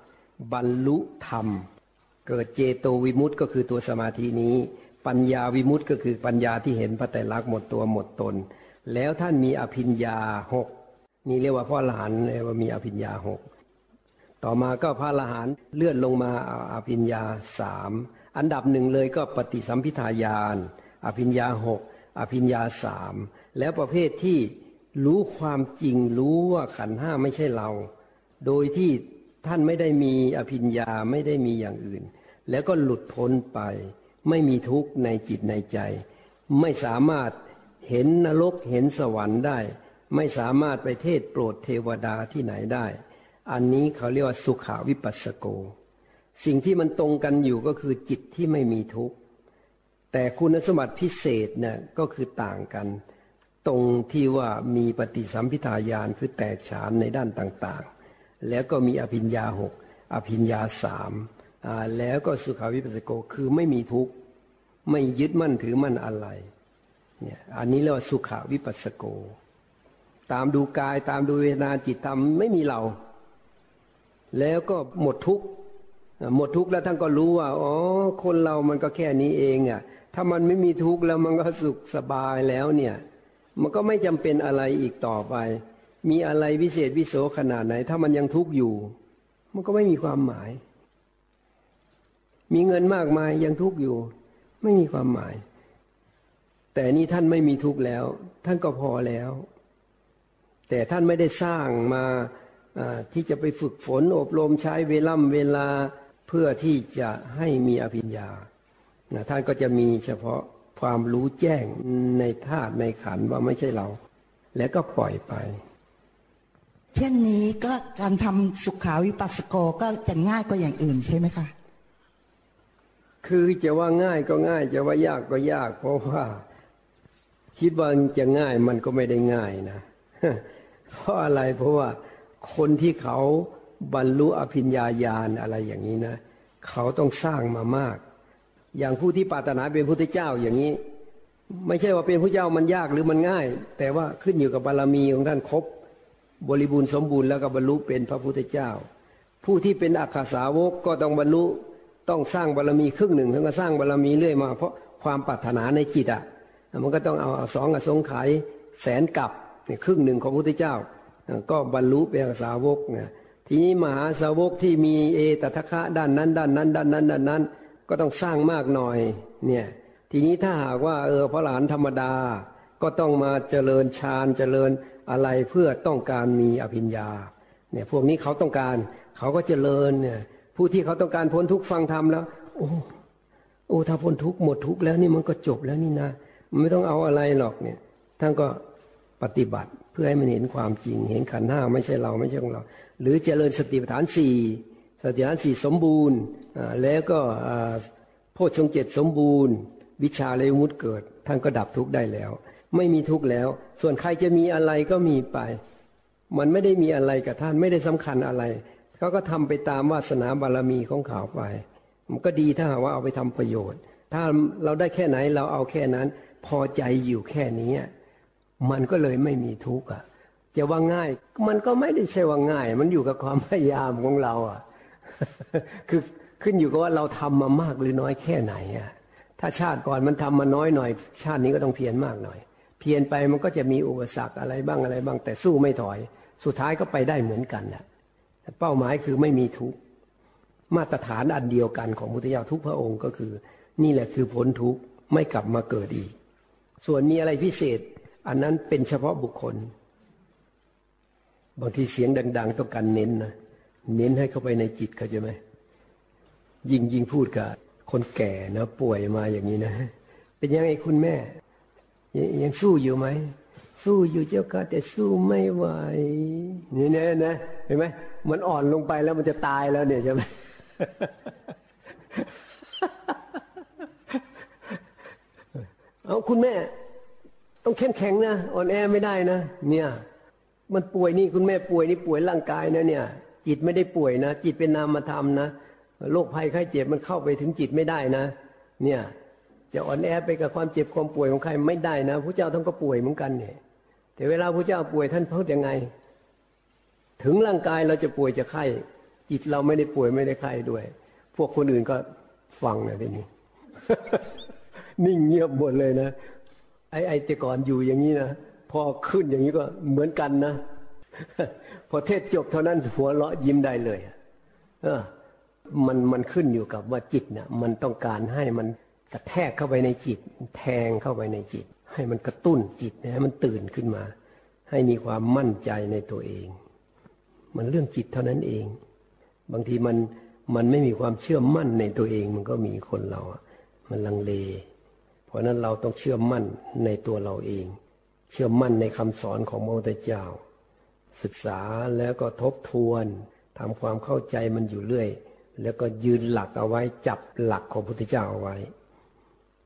บรรลุธรรม เกิดเจโตวิมุตต์ก็คือตัวสมาธินี้ ปัญญาวิมุตต์ก็คือปัญญาที่เห็นพระไตรลักษณ์หมดตัวหมดตน แล้วท่านมีอภิญญาหกนี่เรียกว่าพ่อหลานเรียกว่ามีอภิญญาหกต่อมาก็พระละหานเลื่อนลงมาอภิญญาสามอันดับหนึ่งเลยก็ปฏิสัมพิทายาน อภิญญาหกอภิญญาสามแล้วประเภทที่ รู้ความจริงรู้ว่าขันห้าไม่ใช่เรา โดยที่ท่านไม่ได้มีอภิญญาไม่ได้มีอย่างอื่น แล้วก็หลุดพ้นไป ไม่มีทุกข์ในจิตในใจ ไม่สามารถเห็นนรกเห็นสวรรค์ได้ ไม่สามารถไปเทศโปรดเทวดาที่ไหนได้ อันนี้เขาเรียกว่าสุขาวิปัสสโก สิ่งที่มันตรงกันอยู่ก็คือจิตที่ไม่มีทุกข์แต่คุณสมบัติพิเศษเนี่ยก็คือต่างกัน ตรงที่ว่ามีปฏิสัมพิทายานคือแตกฉานในด้านต่างๆ แล้วก็มีอภิญญาหกอภิญญาสามแล้วก็สุขาวิปัสสโกคือไม่มีทุกข์ไม่ยึดมั่นถือมั่นอะไรเนี่ยอันนี้เรียกว่าสุขาวิปัสสโก ตามดูกายตามดูเวทนาจิตธรรมไม่มีเรา แล้วก็หมดทุกข์หมดทุกข์แล้วท่านก็รู้ว่าอ๋อคนเรามันก็แค่นี้เองอะถ้ามันไม่มีทุกข์แล้วมันก็สุขสบายแล้วเนี่ย มันก็ไม่จำเป็นอะไรอีกต่อไป มีอะไรวิเศษวิโสขนาดไหน ถ้ามันยังทุกข์อยู่ มันก็ไม่มีความหมาย มีเงินมากมายยังทุกข์อยู่ ไม่มีความหมาย แต่นี่ท่านไม่มีทุกข์แล้ว ท่านก็พอแล้ว แต่ท่านไม่ได้สร้างมาที่จะไปฝึกฝนอบรมใช้เวล่ำเวลาเพื่อที่จะให้มีอภิญญาท่านก็จะมีเฉพาะ ความรู้แจ้งในธาตุในขันว่าไม่ใช่เรา แล้วก็ปล่อยไป เช่นนี้ก็การทำสุขาวิปัสสโกก็จะง่ายกว่าอย่างอื่นใช่ไหมคะ คือจะว่าง่ายก็ง่าย จะว่ายากก็ยาก เพราะว่า คิดว่าจะง่ายมันก็ไม่ได้ง่ายนะ เพราะอะไรเพราะว่าคนที่เขาบรรลุอภิญญาญาณอะไรอย่างนี้นะ เขาต้องสร้างมามาก อย่างผู้ที่ปรารถนาเป็นพุทธเจ้าอย่างนี้ ไม่ใช่ว่าเป็นพระเจ้ามันยากหรือมันง่าย แต่ว่าขึ้นอยู่กับบารมีของท่านครบบริบูรณ์สมบูรณ์แล้วก็บรรลุเป็นพระพุทธเจ้า ผู้ที่เป็นอักขสาวกก็ต้องบรรลุต้องสร้างบารรมีครึ่งหนึ่งถึงจะสร้างบารรมีเรื่อยมาเพราะความปรารถนาในจิตอะมันก็ต้องเอาสองอสงไขยแสนกับเนี่ยครึ่งหนึ่งของพระพุทธเจ้า ก็บรรลุเป็นสาวกเนี่ยทีนี้มหาสาวกที่มีเอตทะคะด้านนั้น ด้านนั้น ด้านนั้นด้านนั้น ก็ต้องสร้างมากหน่อย เนี่ย ทีนี้ถ้าหากว่าเออพระหลานธรรมดา ก็ต้องมาเจริญฌานเจริญอะไรเพื่อต้องการมีอภิญญา เนี่ยพวกนี้เขาต้องการ เขาก็เจริญเนี่ย ผู้ที่เขาต้องการพ้นทุกข์ฟังธรรมแล้ว โอ้โอ้ถ้าพ้นทุกข์หมดทุกข์แล้วนี่มันก็จบแล้วนี่นะไม่ต้องเอาอะไรหรอกเนี่ย ท่านก็ปฏิบัติเพื่อให้มันเห็นความจริง เห็นขันห้าไม่ใช่เราไม่ใช่ของเรา หรือเจริญสติปัฏฐานสี่ สติปัฏฐานสี่สมบูรณ์แล้วก็โพชฌงเจ็ดสมบูรณ์ วิชาเลมุตเกิด ท่านก็ดับทุกข์ได้แล้ว ไม่มีทุกข์แล้ว ส่วนใครจะมีอะไรก็มีไป มันไม่ได้มีอะไรกับท่านไม่ได้สำคัญอะไรเขาก็ทำไปตามวาสนาบารมีของเขาไป มันก็ดีถ้าหากว่าเอาไปทำประโยชน์ ถ้าเราได้แค่ไหนเราเอาแค่นั้น พอใจอยู่แค่นี้มันก็เลยไม่มีทุกข์อะจะว่าง่าย มันก็ไม่ได้ใช่ว่าง่าย มันอยู่กับความพยายามของเราอะ คือขึ้นอยู่กับว่าเราทำมามากหรือน้อยแค่ไหนอะถ้าชาติก่อนมันทำมาน้อยหน่อย ชาตินี้ก็ต้องเพียรมากหน่อย เพียรไปมันก็จะมีอุปสรรคอะไรบ้างอะไรบ้าง แต่สู้ไม่ถอย สุดท้ายก็ไปได้เหมือนกันแหละเป้าหมายคือไม่มีทุกข์มาตรฐานอันเดียวกันของพุทธเจ้าทุกพระองค์ก็คือ นี่แหละคือพ้นทุกข์ไม่กลับมาเกิดอีก ส่วนมีอะไรพิเศษ อันนั้นเป็นเฉพาะบุคคล บางทีเสียงดัง ๆต้องการเน้นนะ เน้นให้เข้าไปในจิตเขาใช่ไหมยิ่งยิ่งพูดกับคนแก่นะป่วยมาอย่างนี้นะ เป็นยังไงคุณแม่ ยังสู้อยู่ไหมสู้อยู่เจ้าค่ะแต่สู้ไม่ไหวนี่เนี่ยนะเห็นไหมมันอ่อนลงไปแล้วมันจะตายแล้วเนี่ยใช่ไหมเอาคุณแม่ ต้องเข้มแข็งนะอ่อนแอไม่ได้นะเนี่ย มันป่วยนี่คุณแม่ป่วยนี่ป่วยร่างกายนะเนี่ย จิตไม่ได้ป่วยนะ จิตเป็นนามธรรมนะโรคภัยไข้เจ็บมันเข้าไปถึงจิตไม่ได้นะ เนี่ยจะอ่อนแอไปกับความเจ็บความป่วยของใครไม่ได้นะพระเจ้าท่านก็ป่วยเหมือนกันเนี่ย แต่เวลาพระเจ้าป่วยท่านพูดยังไง ถึงร่างกายเราจะป่วยจะไข้จิตเราไม่ได้ป่วยไม่ได้ไข้ด้วย พวกคนอื่นก็ฟังนะทีนี้นิ่งเงียบหมดเลยนะไอ้ไอ้แต่ก่อนอยู่อย่างนี้นะพอขึ้นอย่างนี้ก็เหมือนกันนะ พอเทศจบเท่านั้นหัวเราะยิ้มได้เลยเออมันมันขึ้นอยู่กับว่าจิตเนะ่ยมันต้องการให้มันกระแทกเข้าไปในจิต แทงเข้าไปในจิต ให้มันกระตุ้นจิตให้มันตื่นขึ้นมา ให้มีความมั่นใจในตัวเอง มันเรื่องจิตเท่านั้นเอง บางทีมันมันไม่มีความเชื่อมั่นในตัวเอง มันก็มีคนเรา มันลังเล เพราะนั้นเราต้องเชื่อมั่นในตัวเราเอง เชื่อมั่นในคำสอนของพระพุทธเจ้า ศึกษาแล้วก็ทบทวนทำความเข้าใจมันอยู่เรื่อย แล้วก็ยืนหลักเอาไว้จับหลักของพระพุทธเจ้าเอาไว้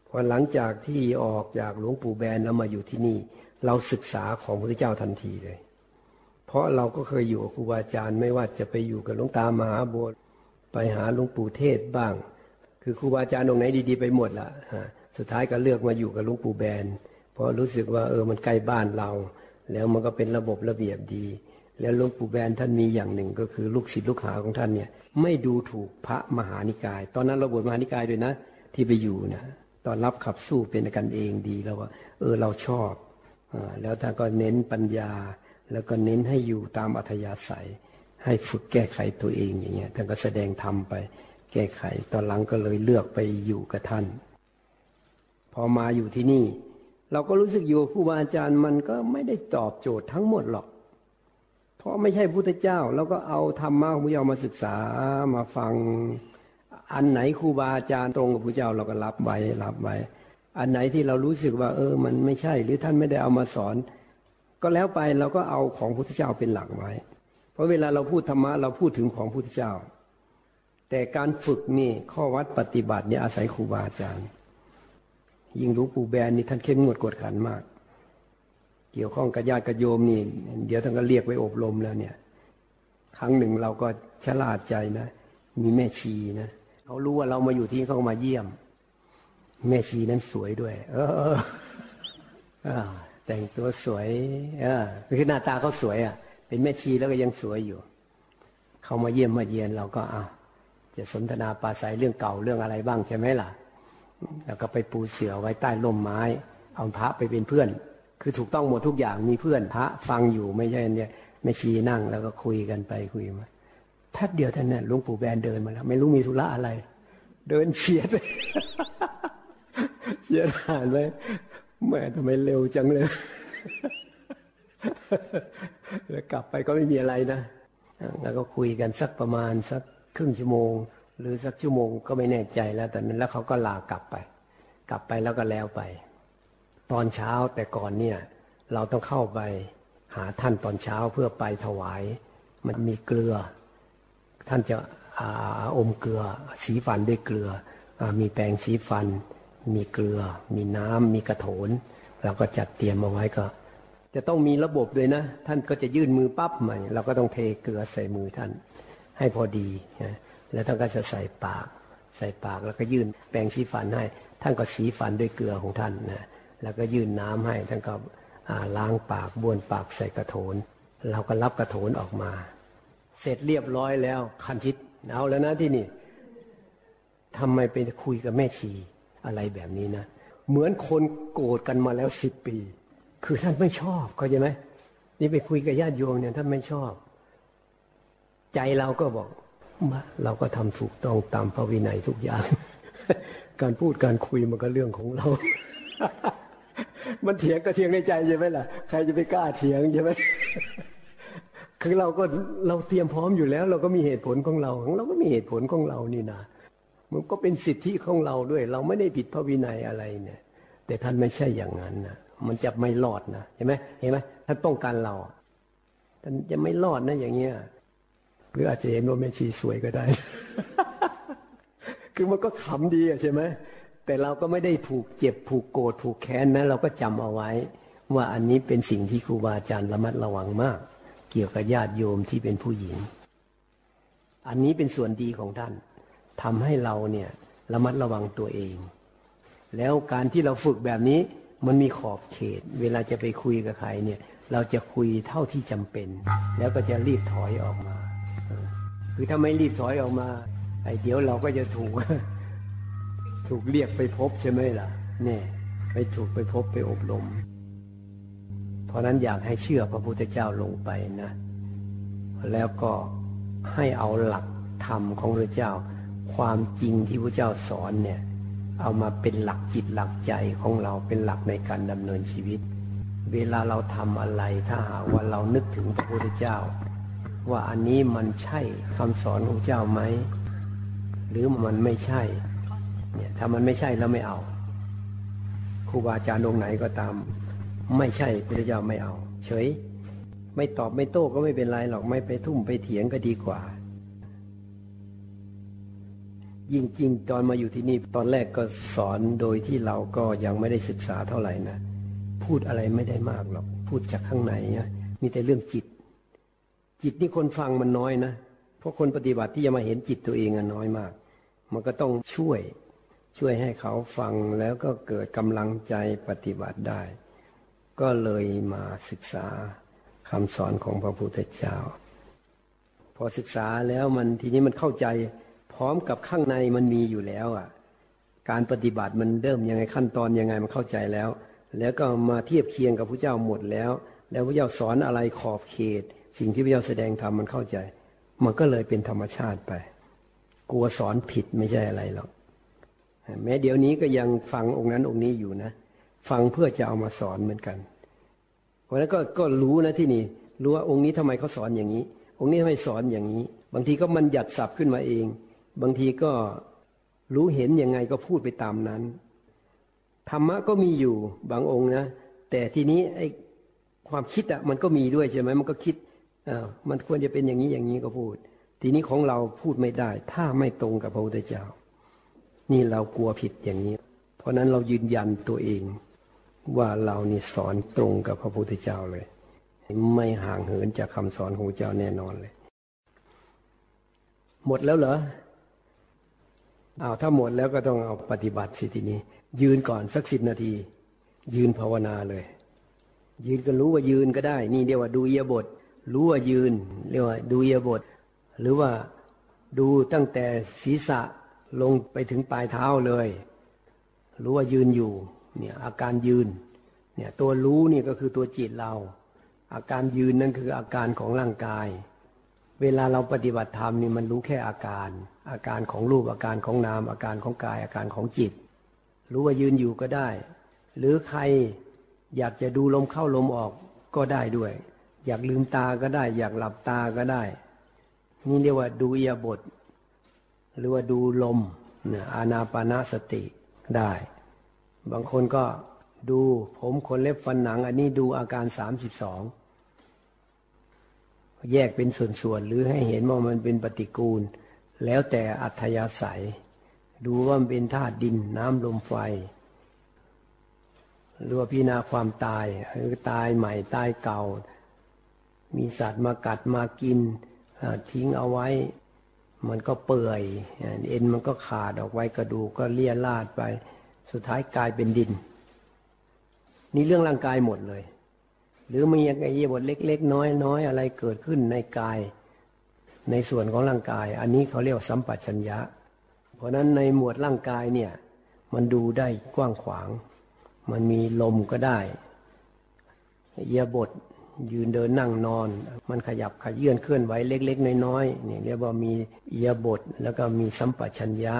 พอหลังจากที่ออกจากหลวงปู่แบนแล้วมาอยู่ที่นี่ เราศึกษาของพระพุทธเจ้าทันทีเลย เพราะเราก็เคยอยู่กับครูบาอาจารย์ไม่ว่าจะไปอยู่กับหลวงตามหาบัวไปหาหลวงปู่เทศบ้าง คือครูบาอาจารย์องค์ไหนดีๆไปหมดละสุดท้ายก็เลือกมาอยู่กับหลวงปู่แบนเพราะรู้สึกว่าเออมันใกล้บ้านเรา แล้วมันก็เป็นระบบระเบียบดี แล้วหลวงปู่แบนท่านมีอย่างหนึ่งก็คือลูกศิษย์ลูกหาของท่านเนี่ย ไม่ดูถูกพระมหานิกาย ตอนนั้นเราบวชมหานิกายด้วยนะ ที่ไปอยู่นะตอนรับขับสู้เป็นกันเองดีแล้วว่า เออเราชอบอแล้วท่านก็เน้นปัญญา แล้วก็เน้นให้อยู่ตามอัธยาศัย ให้ฝึกแก้ไขตัวเองอย่างเงี้ยท่านก็แสดงธรรมไป แก้ไข ตอนหลังก็เลยเลือกไปอยู่กับท่าน พอมาอยู่ที่นี่ เราก็รู้สึกอยู่ครูบาอาจารย์มันก็ไม่ได้ตอบโจทย์ทั้งหมดหรอก เพราะไม่ใช่พุทธเจ้าเราก็เอาธรรมะของพระเจ้ามาศึกษามาฟัง อันไหนครูบาอาจารย์ตรงกับพระเจ้าเราก็รับไว้รับไว้ อันไหนที่เรารู้สึกว่า เออ มันไม่ใช่ หรือท่านไม่ได้เอามาสอน ก็แล้วไปเราก็เอาของพุทธเจ้าเป็นหลักไว้ เพราะเวลาเราพูดธรรมะเราพูดถึงของพุทธเจ้า แต่การฝึกนี่ข้อวัดปฏิบัติเนี่ยอาศัยครูบาอาจารย์ ยิ่งรู้ปู่แบนนี่ท่านเข้มงวดกวดขันมาก เกี่ยวข้องกับญาติกับโยมนี่ เดี๋ยวท่านก็เรียกไปอบรมแล้วเนี่ย ครั้งหนึ่งเราก็ฉลาดใจนะ มีแม่ชีนะเขารู้ว่าเรามาอยู่ที่เขามาเยี่ยม แม่ชีนั้นสวยด้วย เออแต่งตัวสวยเออคือหน้าตาเขาสวย อะ เป็นแม่ชีแล้วก็ยังสวยอยู่ เขามาเยี่ยมมาเยียนเราก็อ่าจะสนทนาปราศัยเรื่องเก่าเรื่องอะไรบ้างใช่ไหมล่ะ แล้วก็ไปปูเสือไว้ใต้ร่มไม้ เอาพระไปเป็นเพื่อน คือถูกต้องหมดทุกอย่างมีเพื่อนพระฟังอยู่ไม่ใช่เนี่ยแม่ชีนั่งแล้วก็คุยกันไปคุยมาแป๊บเดียวท่านเนี่ยหลวงปู่แบนเดินมาแล้วไม่รู้มีธุระอะไร เดินเฉียดเลยเฉียดผ่านไปแม่ทำไมเร็วจังเลยแล้วกลับไปก็ไม่มีอะไรนะแล้วก็คุยกันสักประมาณสักครึ่งชั่วโมง หรือสักชั่วโมงก็ไม่แน่ใจแล้วแต่นั้นแล้วเขาก็ลากลับไป กลับไปแล้วก็แล้วไป ตอนเช้าแต่ก่อนเนี่ย เราต้องเข้าไปหาท่านตอนเช้าเพื่อไปถวาย มันมีเกลือ ท่านจะอาอมเกลือสีฟันด้วยเกลืออมีแปรงสีฟัน มีเกลือ มีน้ำมีกระโถน เราก็จัดเตรียมมาไว้ก็ จะต้องมีระบบด้วยนะ ท่านก็จะยื่นมือปั๊บใหม่เราก็ต้องเทเกลือใส่มือท่าน ให้พอดีนะ แล้วท่านก็จะใส่ปาก ใส่ปากแล้วก็ยื่นแปรงสีฟันให้ ท่านก็สีฟันด้วยเกลือของท่านนะแล้วก็ยื่นน้ำให้ท่านก็ล้างปากบ้วนปากใส่กระโถน เราก็รับกระโถนออกมา เสร็จเรียบร้อยแล้วคันทิศเอาแล้วนะที่นี่ทำไมไปคุยกับแม่ชีอะไรแบบนี้นะเหมือนคนโกรธกันมาแล้วสิบปี คือท่านไม่ชอบเข้าใจไหมนี่ไปคุยกับญาติโยมเนี่ยท่านไม่ชอบ ใจเราก็บอก เราก็ทำถูกต้องตามพระวินัยทุกอย่าง การพูดการคุยมันก็เรื่องของเรา มันเถียงก็เถียงในใจใช่ไหมล่ะ ใครจะไปกล้าเถียงใช่ไหมคือเราก็เราเตรียมพร้อมอยู่แล้ว เราก็มีเหตุผลของเราของเราก็มีเหตุผลของเรานี่นะมันก็เป็นสิทธิของเราด้วย เราไม่ได้ผิดพระวินัยอะไรเนี่ย แต่ท่านไม่ใช่อย่างนั้นนะมันจะไม่รอดนะเห็นไหมเห็นไหมท่านต้องการเราท่านจะไม่รอดนะอย่างเงี้ย หรืออาจจะเห็นว่าแม่ชีสวยก็ได้ คือมันก็ขำดีใช่ไหมแต่เราก็ไม่ได้ผูกเจ็บผูกโกรธผูกแค้นนะเราก็จำเอาไว้ ว่าอันนี้เป็นสิ่งที่ครูบาอาจารย์ระมัดระวังมาก เกี่ยวกับญาติโยมที่เป็นผู้หญิง อันนี้เป็นส่วนดีของท่านทำให้เราเนี่ยระมัดระวังตัวเอง แล้วการที่เราฝึกแบบนี้มันมีขอบเขต เวลาจะไปคุยกับใครเนี่ย เราจะคุยเท่าที่จำเป็น แล้วก็จะรีบถอยออกมา คือถ้าไม่รีบถอยออกมา ไอ้เดี๋ยวเราก็จะถูก ถูกเรียกไปพบใช่ไหมล่ะเนี่ยไปถูกไปพบไปอบรม เพราะนั้นอยากให้เชื่อพระพุทธเจ้าลงไปนะ แล้วก็ให้เอาหลักธรรมของพระเจ้า ความจริงที่พระเจ้าสอนเนี่ย เอามาเป็นหลักจิตหลักใจของเราเป็นหลักในการดำเนินชีวิต เวลาเราทำอะไรถ้าหากว่าเรานึกถึงพระพุทธเจ้า ว่าอันนี้มันใช่คำสอนของเจ้าไหม หรือมันไม่ใช่ เนี่ยถ้ามันไม่ใช่แล้วไม่เอาครูบาอาจารย์องค์ไหนก็ตาม ไม่ใช่พระเจ้าไม่เอา เฉย ไม่ตอบไม่โต้ก็ไม่เป็นไรหรอกไม่ไปทุ่มไปเถียงก็ดีกว่า ยิ่งจริงตอนมาอยู่ที่นี่ตอนแรกก็สอนโดยที่เราก็ยังไม่ได้ศึกษาเท่าไหร่นะพูดอะไรไม่ได้มากหรอก พูดจากข้างในนะมีแต่เรื่องจิต จิตนี่คนฟังมันน้อยนะ เพราะคนปฏิบัติที่จะมาเห็นจิตตัวเองอะน้อยมาก มันก็ต้องช่วยช่วยให้เขาฟังแล้วก็เกิดกำลังใจปฏิบัติได้ ก็เลยมาศึกษาคำสอนของพระพุทธเจ้า พอศึกษาแล้วมันทีนี้มันเข้าใจพร้อมกับข้างในมันมีอยู่แล้วอะ การปฏิบัติมันเริ่มยังไงขั้นตอนยังไงมันเข้าใจแล้ว แล้วก็มาเทียบเคียงกับพระเจ้าหมดแล้ว แล้วพระเจ้าสอนอะไรขอบเขต สิ่งที่พระเจ้าแสดงธรรมมันเข้าใจ มันก็เลยเป็นธรรมชาติไป กลัวสอนผิดไม่ใช่อะไรหรอกแม้เดี๋ยวนี้ก็ยังฟังองค์นั้นองค์นี้อยู่นะ ฟังเพื่อจะเอามาสอนเหมือนกัน เพราะนั้นก็ก็รู้นะที่นี่รู้ว่าองค์นี้ทำไมเขาสอนอย่างนี้ องค์นี้ทำไมสอนอย่างนี้ บางทีก็มันหยัดสับขึ้นมาเอง บางทีก็รู้เห็นยังไงก็พูดไปตามนั้นธรรมะก็มีอยู่บางองค์นะ แต่ทีนี้ไอ้ความคิดอะมันก็มีด้วยใช่ไหมมันก็คิด มันควรจะเป็นอย่างนี้อย่างนี้ก็พูด ทีนี้ของเราพูดไม่ได้ ถ้าไม่ตรงกับพระพุทธเจ้า นี่เรากลัวผิดอย่างนี้ เพราะนั้นเรายืนยันตัวเองว่าเรานี่สอนตรงกับพระพุทธเจ้าเลย ไม่ห่างเหินจากคำสอนของเจ้าแน่นอนเลย หมดแล้วเหรออ้าวถ้าหมดแล้วก็ต้องเอาปฏิบัติสิทีนี้ ยืนก่อนสักสิบนาที ยืนภาวนาเลย ยืนก็รู้ว่ายืนก็ได้ นี่เรียกว่าดูเอียบท รู้ว่ายืนเรียกว่าดูียบท หรือว่าดูตั้งแต่ศีรษะลงไปถึงปลายเท้าเลย รู้ว่ายืนอยู่เนี่ยอาการยืนเนี่ยตัวรู้นี่ก็คือตัวจิตเรา อาการยืนนั่นคืออาการของร่างกาย เวลาเราปฏิบัติธรรมนี่มันรู้แค่อาการ อาการของรูปอาการของนาม อาการของกายอาการของจิต รู้ว่ายืนอยู่ก็ได้ หรือใครอยากจะดูลมเข้าลมออกก็ได้ด้วย อยากลืมตาก็ได้ อยากหลับตาก็ได้ นี่เรียกว่าดูเอียบท หรือว่าดูลมเนี่ยอานาปานาสติได้ บางคนก็ดูผมขนเล็บฟันหนัง อันนี้ดูอาการสามสิบสองแยกเป็นส่วนๆหรือให้เห็นว่ามันเป็นปฏิกูล แล้วแต่อัธยาศัย ดูว่ามันเป็นธาตุดินน้ำลมไฟหรือว่าพิจารณาความตายหรือตายใหม่ตายเก่า มีสัตว์มากัดมากินทิ้งเอาไว้ มันก็เปื่อยเอ็นมันก็ขาดออกไว้กระดูกก็เลี่ยลาดไป สุดท้ายกลายเป็นดิน นี่เรื่องร่างกายหมดเลย หรือมีอะไรบทเล็ก ๆ น้อยๆอะไรเกิดขึ้นในกาย ในส่วนของร่างกาย อันนี้เขาเรียกสัมปชัญญะ เพราะนั้นในหมวดร่างกายเนี่ยมันดูได้กว้างขวาง มันมีลมก็ได้เยียบท ยืนเดินนั่งนอน มันขยับขยื่นเคลื่อนไหวเล็ก ๆ น้อยๆนี่เรียกว่ามีเอียบทแล้วก็มีสัมปชัญญะ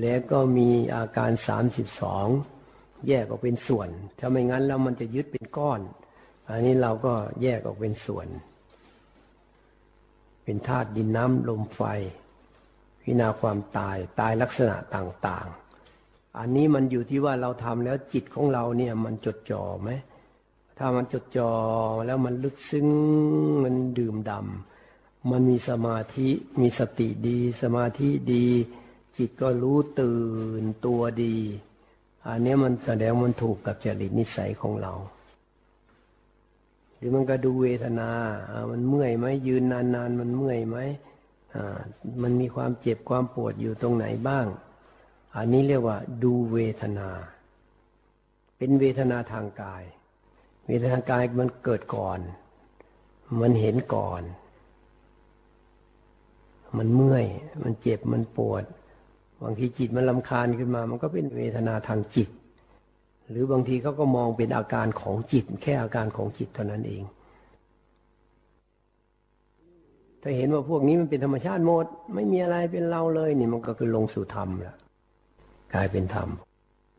แล้วก็มีอาการสามสิบสองแยกออกเป็นส่วน ถ้าไม่งั้นแล้วมันจะยึดเป็นก้อน อันนี้เราก็แยกออกเป็นส่วน เป็นธาตุดินน้ำลมไฟ พินาความตายตายลักษณะต่างๆ อันนี้มันอยู่ที่ว่าเราทำแล้วจิตของเราเนี่ยมันจดจ่อไหม ถ้ามันจดจ่อแล้วมันลึกซึ้งมันดื่มดำมันมีสมาธิมีสติดี สมาธิดี จิตก็รู้ตื่นตัวดี อันนี้มันแสดงมันถูกกับจริตนิสัยของเรา หรือมันก็ดูเวทนา มันเมื่อยไหมยืนนานๆ มันเมื่อยไหมมันมีความเจ็บความปวดอยู่ตรงไหนบ้าง อันนี้เรียกว่าดูเวทนา เป็นเวทนาทางกาย เวทนากายมันเกิดก่อน มันเห็นก่อน มันเมื่อย มันเจ็บ มันปวด บางทีจิตมันลำคาญขึ้นมา มันก็เป็นเวทนาทางจิต หรือบางทีเขาก็มองเป็นอาการของจิต แค่อาการของจิตเท่านั้นเอง ถ้าเห็นว่าพวกนี้มันเป็นธรรมชาติหมด ไม่มีอะไรเป็นเราเลยนี่มันก็คือลงสู่ธรรมแล้วกลายเป็นธรรม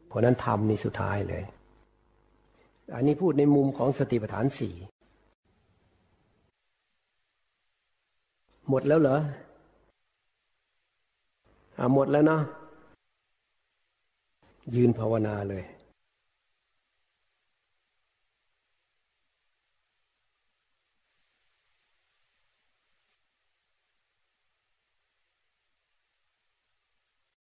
เพราะนั้นธรรมนี่สุดท้ายเลย อันนี้พูดในมุมของสติปัฏฐานสี่หมดแล้วเหรออ่าหมดแล้วเนาะยืนภาวนาเลย